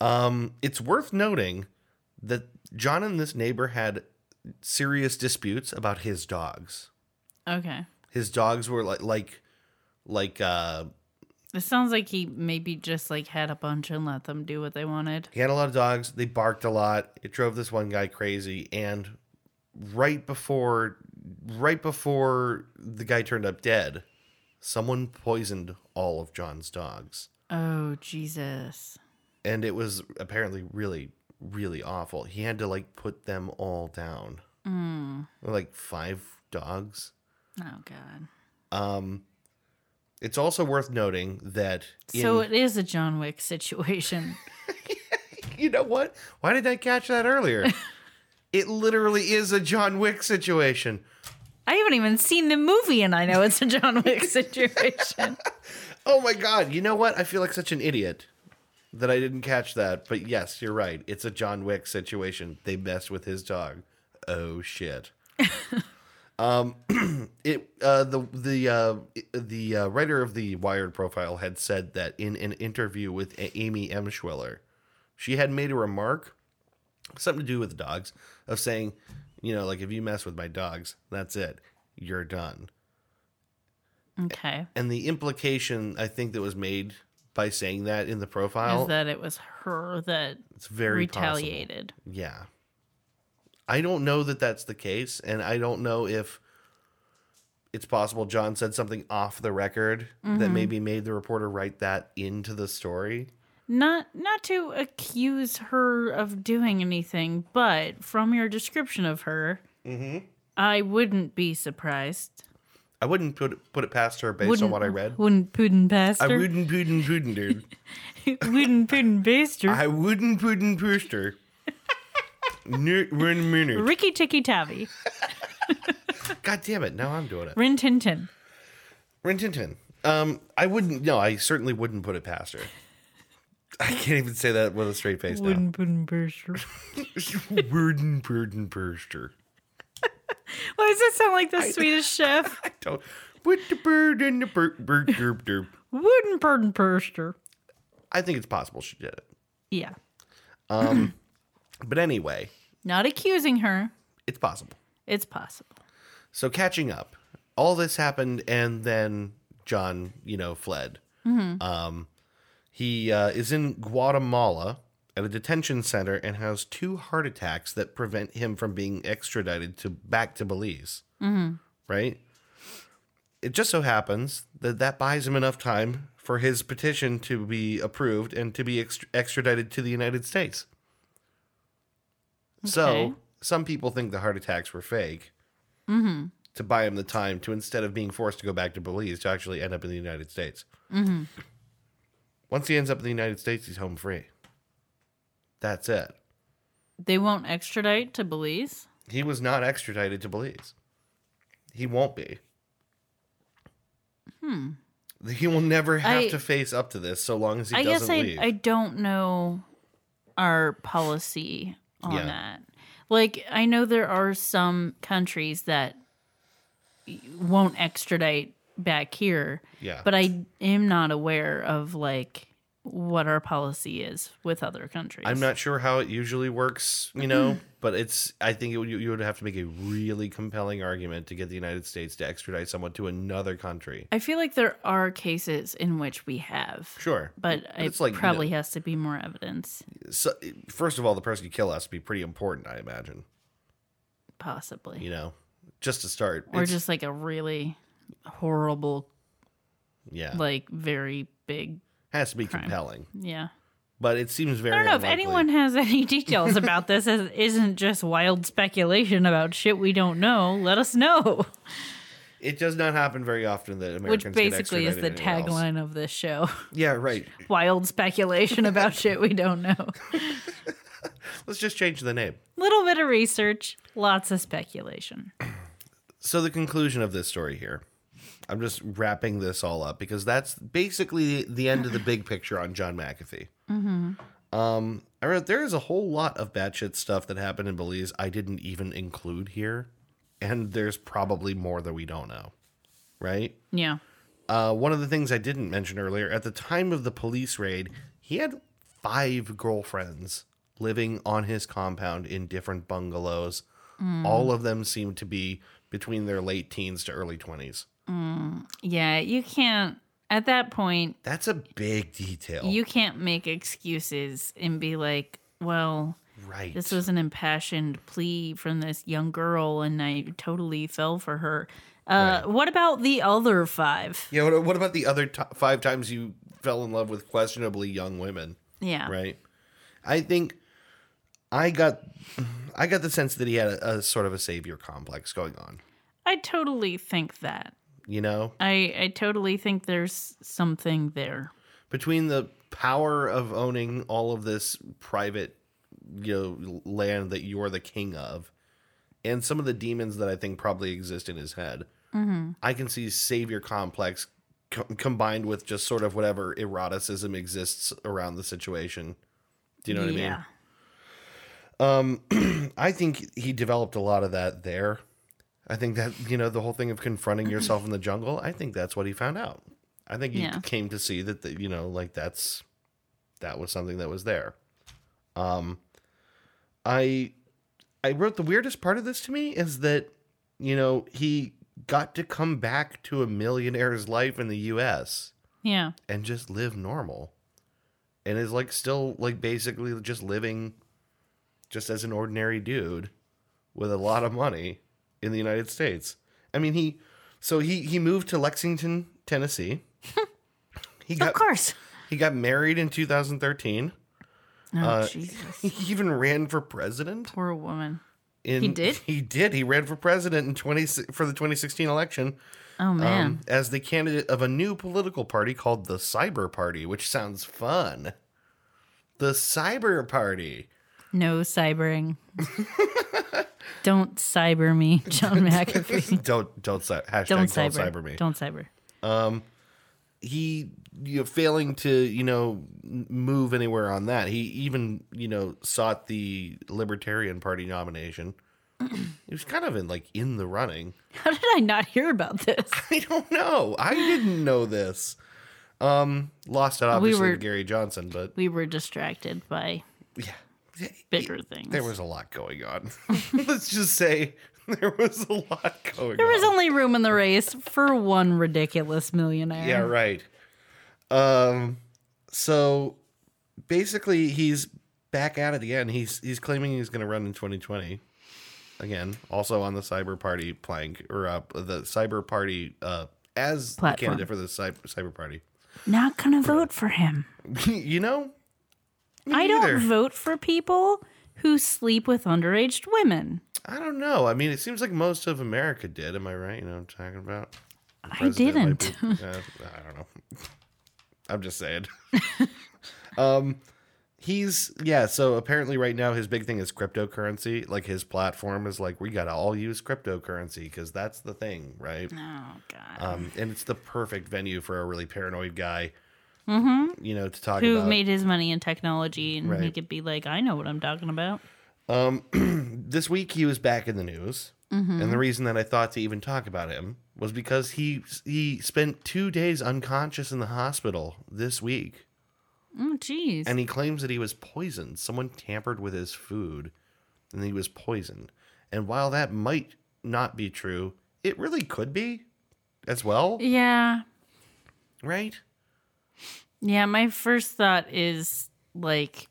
Um, it's worth noting that John and this neighbor had serious disputes about his dogs. Okay. His dogs were like like like uh It sounds like he maybe just like had a bunch and let them do what they wanted. He had a lot of dogs. They barked a lot. It drove this one guy crazy. And right before, right before the guy turned up dead, someone poisoned all of John's dogs. Oh Jesus. And it was apparently really really awful. He had to like put them all down. Mm. like five dogs. Oh God. um it's also worth noting that in, So it is a John Wick situation. you know what? Why did i catch that earlier? It literally is a john wick situation. I haven't even seen the movie and I know it's a John Wick situation. oh my god. You know what? I feel like such an idiot that i didn't catch that but yes you're right. It's a john wick situation. They messed with his dog. Oh shit. Um it uh the the uh the uh, writer of the wired profile had said that in an interview with amy emshwiller she had made a remark something to do with dogs of saying you know like if you mess with my dogs that's it. You're done. Okay. and the implication I think that was made by saying that in the profile, Is that it was her that it's very possible. retaliated. Yeah, I don't know that that's the case, and I don't know if it's possible John said something off the record Mm-hmm. that maybe made the reporter write that into the story. Not not to accuse her of doing anything, but from your description of her, Mm-hmm. I wouldn't be surprised. I wouldn't put it, put it past her based on Wouldn't what I read. Wouldn't puddin' past her. I wouldn't put in puddin', dude. wouldn't puddin' past her. I wouldn't put in puster. Wait a minute. Ricky Tikki Tavi. God damn it! Now I'm doing it. Rin Tin Tin. Rin Tin Tin. Um, I wouldn't. No, I certainly wouldn't put it past her. I can't even say that with a straight face now. Wouldn't puddin' past her. Wooden burden burster. Why does that sound like the Swedish chef? I don't. Put the bird in the bird, bird, derp, derp. Wouldn't puddin' past. I think it's possible she did it. Yeah. Um, but anyway, Not accusing her. it's possible. It's possible. So catching up, all this happened, and then John, you know, fled. Um, he uh, is in Guatemala at a detention center and has two heart attacks that prevent him from being extradited to back to Belize. Mm-hmm. Right. It just so happens that that buys him enough time for his petition to be approved and to be ext- extradited to the United States. Okay. So some people think the heart attacks were fake mm-hmm. to buy him the time to instead of being forced to go back to Belize to actually end up in the United States. Mm-hmm. Once he ends up in the United States, he's home free. That's it. They won't extradite to Belize. He was not extradited to Belize. He won't be. Hmm. He will never have I- to face up to this so long as he I doesn't guess I leave. I don't know our policy on Yeah. that. Like I know there are some countries that won't extradite back here. Yeah. But I am not aware of like what our policy is with other countries. I'm not sure how it usually works, you know, mm-hmm. but it's. I think it would, you would have to make a really compelling argument to get the United States to extradite someone to another country. I feel like there are cases in which we have. Sure, But, it it's like, you probably know- has to be more evidence, so, first of all, the person you kill has to be pretty important, I imagine. possibly. You know, just to start, or It's- just like a really horrible, yeah, like very big. Has to be compelling. Yeah. But it seems very. I don't know if anyone has any details about this. As isn't just wild speculation about shit we don't know. Let us know. It does not happen very often that Americans Which basically is the anywhere else. tagline of this show: Yeah, right. wild speculation about shit we don't know. Let's just change the name. Little bit of research, lots of speculation. So the conclusion of this story here. I'm just wrapping this all up because that's basically the end of the big picture on John McAfee. Mm-hmm. Um, I wrote there is a whole lot of batshit stuff that happened in Belize I didn't even include here, and there's probably more that we don't know, right? Yeah. Uh, one of the things I didn't mention earlier at the time of the police raid, he had five girlfriends living on his compound in different bungalows. All of them seemed to be between their late teens to early 20s. Yeah, you can't at that point That's a big detail. you can't make excuses and be like, well, right. this was an impassioned plea from this young girl and I totally fell for her. Uh, what about the other five? yeah, what, what about the other t- five times you fell in love with questionably young women, Yeah. right? I think I got I got the sense that he had a, a sort of a savior complex going on. I totally think that. You know, I I totally think there's something there. between the power of owning all of this private you know land that you're the king of and some of the demons that i think probably exist in his head i can see savior complex co- combined with just sort of whatever eroticism exists around the situation. Do you know what yeah. i mean? Um, i think he developed a lot of that there i think that you know the whole thing of confronting yourself in the jungle i think that's what he found out i think he Yeah. came to see that the, you know like that's that was something that was there um i i wrote the weirdest part of this to me is that you know he got to come back to a millionaire's life in the us Yeah. and just live normal and is like still like basically just living just as an ordinary dude with a lot of money in the United States. I mean he so he he moved to Lexington, Tennessee. he Of got course. he got married in 2013. Oh Uh, Jesus. He even ran for president. Poor woman. In, He did? He did. He ran for president in 20 for the 2016 election. Oh man. um, as the candidate of a new political party called the Cyber Party, which sounds fun. The Cyber Party. No cybering. Don't cyber me, John McAfee. Don't don't hashtag Don't don't, cyber. cyber me. Don't cyber. Um, he you know, failing to you know move anywhere on that. He even you know sought the Libertarian Party nomination. he was kind of in like in the running. How did I not hear about this? I don't know. I didn't know this. Um, lost it obviously were- to Gary Johnson, but We were distracted by yeah, bigger things. There was a lot going on. Let's just say there was a lot going on. There on. was only room in the race for one ridiculous millionaire. yeah, right. Um, so basically, he's back at it again. He's he's claiming he's going to run in 2020 again. Also on the Cyber Party plank or uh, the Cyber Party uh, as Platform. candidate for the Cyber, Cyber Party. Not gonna vote for him. you know, Me I neither. don't vote for people who sleep with underage women. I don't know. I mean, it seems like most of America did. Am I right? You know what I'm talking about? I didn't. be- uh, I don't know. I'm just saying. um, he's yeah. So apparently, right now, his big thing is cryptocurrency. Like his platform is like we gotta all use cryptocurrency because that's the thing, right? Oh god. Um, and it's the perfect venue for a really paranoid guy. Mm-hmm. You know, to talk who about made his money in technology and he Right. could be like, I know what I'm talking about. this week he was back in the news and the reason that i thought to even talk about him was because he he spent two days unconscious in the hospital this week Oh jeez. and he claims that he was poisoned someone tampered with his food and he was poisoned and while that might not be true it really could be as well yeah. right Yeah, my first thought is like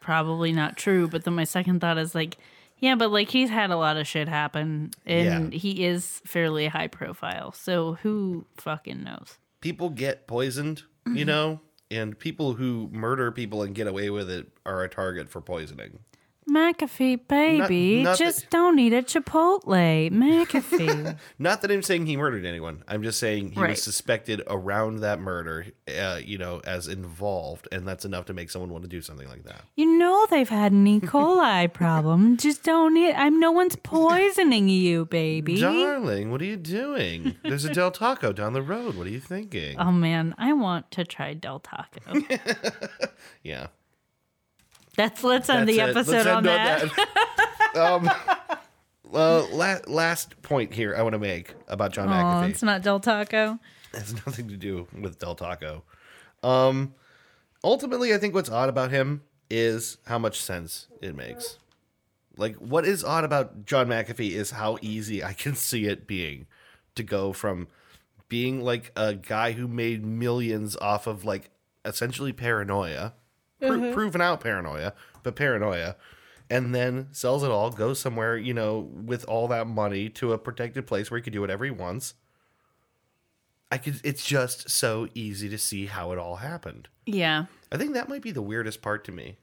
probably not true, but then my second thought is like, yeah, but like he's had a lot of shit happen and Yeah. he is fairly high profile. So who fucking knows? people get poisoned you mm-hmm. know and people who murder people and get away with it are a target for poisoning McAfee, baby, not just that- don't eat at Chipotle. McAfee. Not that I'm saying he murdered anyone. I'm just saying he Right. was suspected around that murder, uh, you know, as involved, and that's enough to make someone want to do something like that. you know they've had an E. coli problem. Just don't eat. I'm no one's poisoning you, baby. Darling, what are you doing? There's a Del Taco down the road. What are you thinking? Oh man, I want to try Del Taco. yeah. That's let's end the That's it. episode on end that. um, well, la- last point here I want to make about John Oh, McAfee. it's not Del Taco. It has nothing to do with Del Taco. Um, ultimately, I think what's odd about him is how much sense it makes. Like, what is odd about John McAfee is how easy I can see it being to go from being like a guy who made millions off of like essentially paranoia, pro- mm-hmm. proven out paranoia, but paranoia, and then sells it all, goes somewhere, you know, with all that money to a protected place where he could do whatever he wants I could. It's just so easy to see how it all happened. Yeah. I think that might be the weirdest part to me.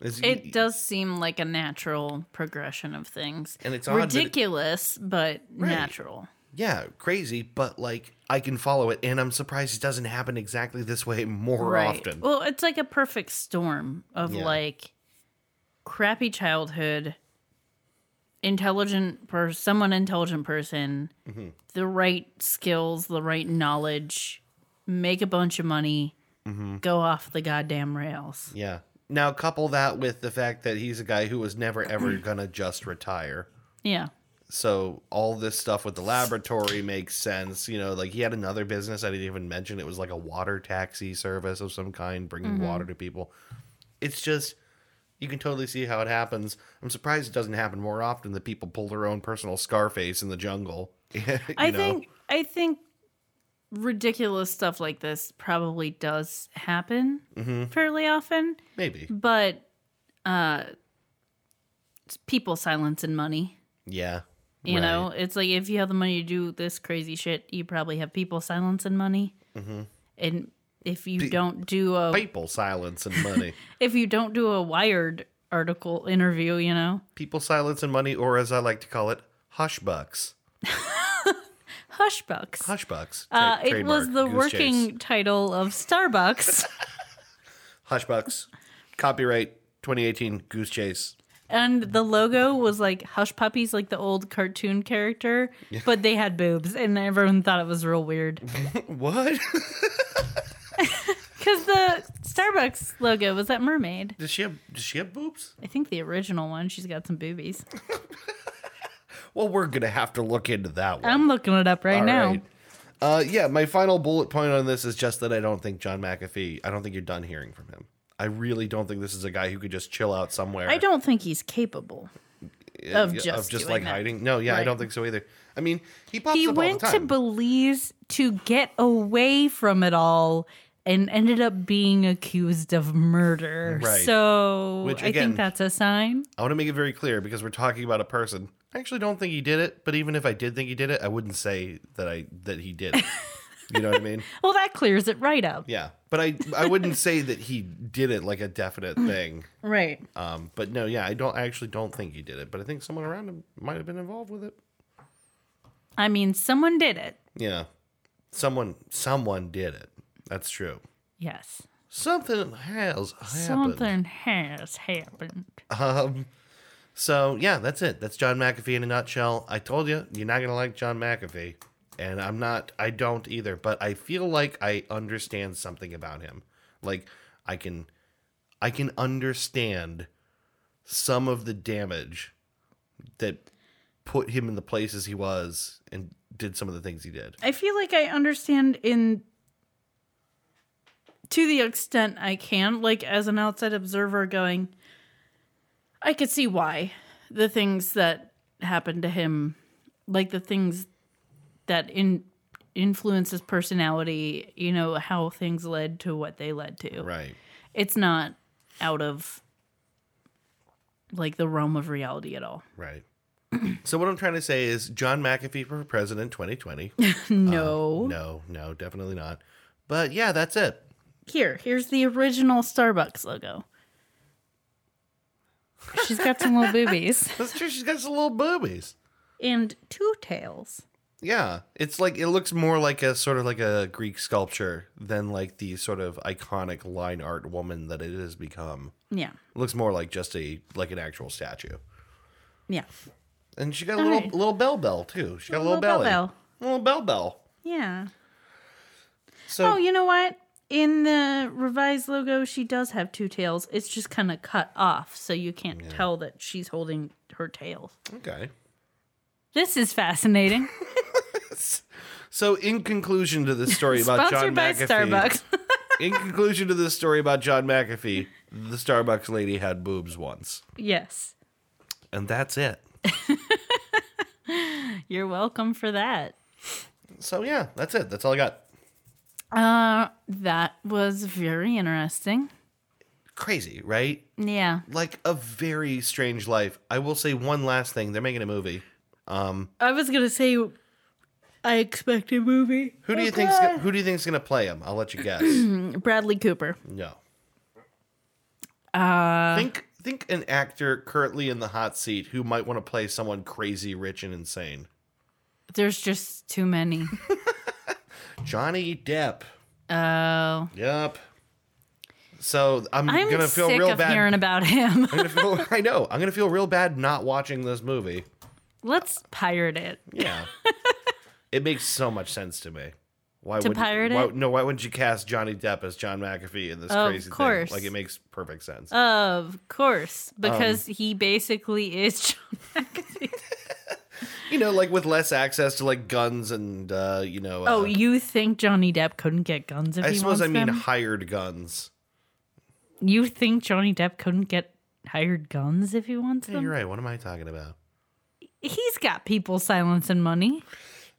Is It does seem like a natural progression of things. And it's that it- ridiculous, but natural. yeah, crazy, but like I can follow it, and I'm surprised it doesn't happen exactly this way more often. Well, it's like a perfect storm of Yeah. like crappy childhood, intelligent per someone intelligent person, Mm-hmm. the right skills, the right knowledge, make a bunch of money, Mm-hmm. go off the goddamn rails. Yeah. Now couple that with the fact that he's a guy who was never ever gonna just retire. Yeah. So all this stuff with the laboratory makes sense. You know, like he had another business I didn't even mention. It was like a water taxi service of some kind, bringing water to people. It's just you can totally see how it happens. I'm surprised it doesn't happen more often that people pull their own personal Scarface in the jungle. You I know? think I think ridiculous stuff like this probably does happen Mm-hmm. fairly often, maybe. but uh people silence and money. Yeah. You Right. know, it's like if you have the money to do this crazy shit, you probably have people silencing money. Mm-hmm. And if you don't do a People silencing money. if you don't do a Wired article interview, you know, People silencing money, or as I like to call it, hush bucks. hush bucks. Hush bucks. Uh, it was the Goose working Chase. title of Starbucks, Hush bucks. Copyright 2018 Goose Chase. And the logo was like Hush Puppies, like the old cartoon character, but they had boobs, and everyone thought it was real weird What? because the Starbucks logo was that mermaid. does she have does she have boobs? I think the original one, she's got some boobies. Well, we're gonna have to look into that one. I'm looking it up right All now. right. Uh, yeah, my final bullet point on this is just that I don't think John McAfee. I don't think you're done hearing from him. I really don't think this is a guy who could just chill out somewhere. I don't think he's capable. uh, of just doing like that. hiding. No, yeah, I don't think so either. I mean, he pops He up went to. Belize to get away from it all and ended up being accused of murder. Right. So Which, I again- think that's a sign. I want to make it very clear because we're talking about a person. I actually don't think he did it, but even if I did think he did it, I wouldn't say that I that he did. it. you know what I mean? Well, that clears it right up. Yeah, but I I wouldn't say that he did it like a definite thing. Right. Um, but no, yeah, I don't I actually don't think he did it, but I think someone around him might have been involved with it. I mean, someone did it. Yeah, someone someone did it. That's true. Yes. Something has happened. Something has happened. Um, so yeah, that's it. That's John McAfee in a nutshell. I told you, you're not gonna like John McAfee, and I'm not. I don't either. But I feel like I understand something about him. Like I can, I can understand some of the damage that put him in the places he was and did some of the things he did. I feel like I understand in to the extent I can, like as an outside observer going, I could see why the things that happened to him, like the things that in influence his personality, you know, how things led to what they led to. Right. It's not out of like the realm of reality at all. Right. so what I'm trying to say is John McAfee for president 2020. Uh, no. no, no, definitely not. But yeah, that's it. Here, here's the original Starbucks logo. She's got some little boobies That's true. She's got some little boobies. and two tails. Yeah, it's like it looks more like a sort of like a Greek sculpture than like the sort of iconic line art woman that it has become. Yeah, It looks more like just a like an actual statue. yeah, And she got a little right. little bell bell too. She got a little, Little bell belly, bell. little bell bell. yeah. So Oh, you know what? In the revised logo, she does have two tails. It's just kind of cut off, so you can't tell that she's holding her tail. okay. This is fascinating. So in conclusion to this story about John Sponsored by McAfee, Starbucks. in conclusion to this story about John McAfee, the Starbucks lady had boobs once, yes. and that's it. You're welcome for that. So yeah, that's it. That's all I got. Uh, that was very interesting. Crazy, right? Yeah. Like a very strange life. I will say one last thing. They're making a movie. Um, I was gonna say, I expect a movie. Who do you think's go- who do you think's gonna play him? I'll let you guess. Bradley Cooper. no. Uh, Think think an actor currently in the hot seat who might want to play someone crazy, rich, and insane. there's just too many. Johnny Depp. Oh, Yep. So I'm, I'm gonna feel real bad. hearing about him. Feel, I know. I'm gonna feel real bad not watching this movie. Let's pirate it. Yeah. it makes so much sense to me. Why To would pirate why, it? No, why wouldn't you cast Johnny Depp as John McAfee in this Of crazy course. thing? Like it makes perfect sense. Of course, Um, because he basically is John McAfee. you know, like with less access to like guns and uh, you know. Oh, uh, you think Johnny Depp couldn't get guns if I he suppose wants I mean them? hired guns. You think Johnny Depp couldn't get hired guns if he wants Yeah, them? you're right. What am I talking about? He's got people silencing money.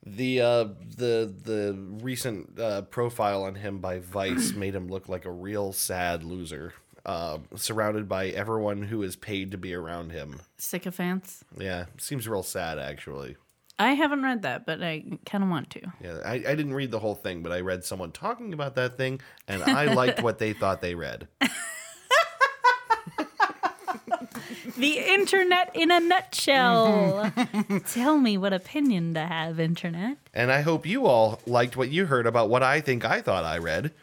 The uh, the the recent uh, profile on him by Vice made him look like a real sad loser, uh, surrounded by everyone who is paid to be around him. Sycophants. Yeah, seems real sad actually. I haven't read that, but I kind of want to. Yeah, I, I didn't read the whole thing, but I read someone talking about that thing, and I liked what they thought they read. The internet in a nutshell. Mm-hmm. Tell me what opinion to have, internet. And I hope you all liked what you heard about what I think I thought I read.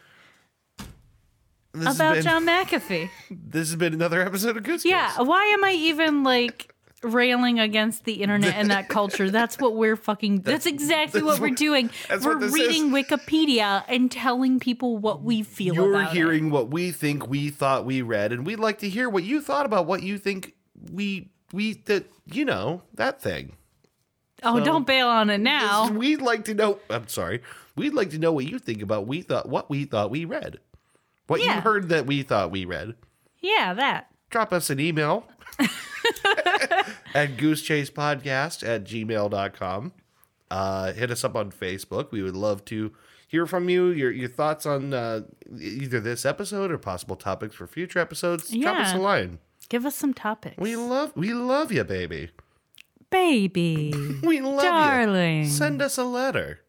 This has About been, John McAfee. This has been another episode of Goose Yeah, why am I even like railing against the internet and that culture? That's what we're fucking. That's, exactly that's what we're doing. that's We're what reading Wikipedia and telling people what we feel You're hearing what we think we thought we read, and we'd like to hear what you thought about what you think we we that you know that thing. Oh, so- don't bail on it now. We'd like to know. I'm sorry. We'd like to know what you think about we thought what we thought we read. What you heard that we thought we read. Yeah, that. drop us an email at goosechasepodcast at gmail.com. Uh, hit us up on Facebook. We would love to hear from you, your, your thoughts on uh, either this episode or possible topics for future episodes. Drop us a line. Give us some topics. We love we love you, baby. Baby. We love you. Darling. you. Send us a letter.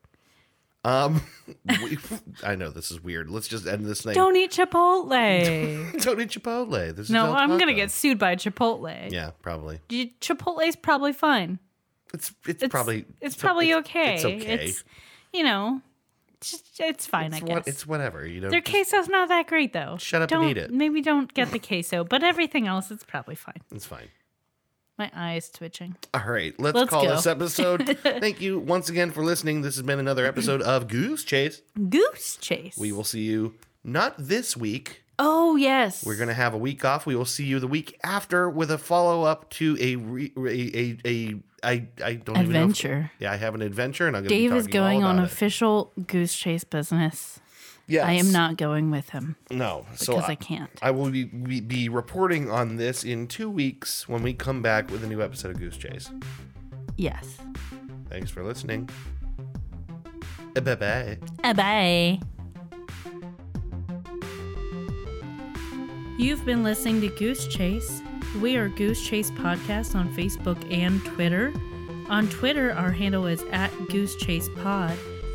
Um, we, I know this is weird. Let's just end this thing. Don't eat Chipotle. Don't eat Chipotle. This no, I'm going to get sued by Chipotle. Yeah, probably. You- Chipotle's probably fine. It's it's, It's probably it's probably it's- okay. It's okay. It's you know, it's, fine. It's I what- guess it's whatever. You know. their queso's not that great though. Shut up and don't, eat it. Maybe don't get the queso, but everything else it's probably fine. It's fine. My eye's twitching. All right, let's, Let's call go. this episode. Thank you once again for listening. This has been another episode of Goose Chase. Goose chase. We will see you not this week. Oh yes. We're going to have a week off. We will see you the week after with a follow up to a re, a, a a I I don't even know. if- adventure. yeah, I have an adventure, and I'm going to Dave is going on it. official goose chase business. Yes. I am not going with him No, so because I, I, can't. I will be, be be reporting on this in two weeks when we come back with a new episode of Goose Chase. Yes. Thanks for listening. Bye bye. Uh, bye. You've been listening to Goose Chase. We are Goose Chase Podcast on Facebook and Twitter. On Twitter, our handle is at Goose Chase Pod,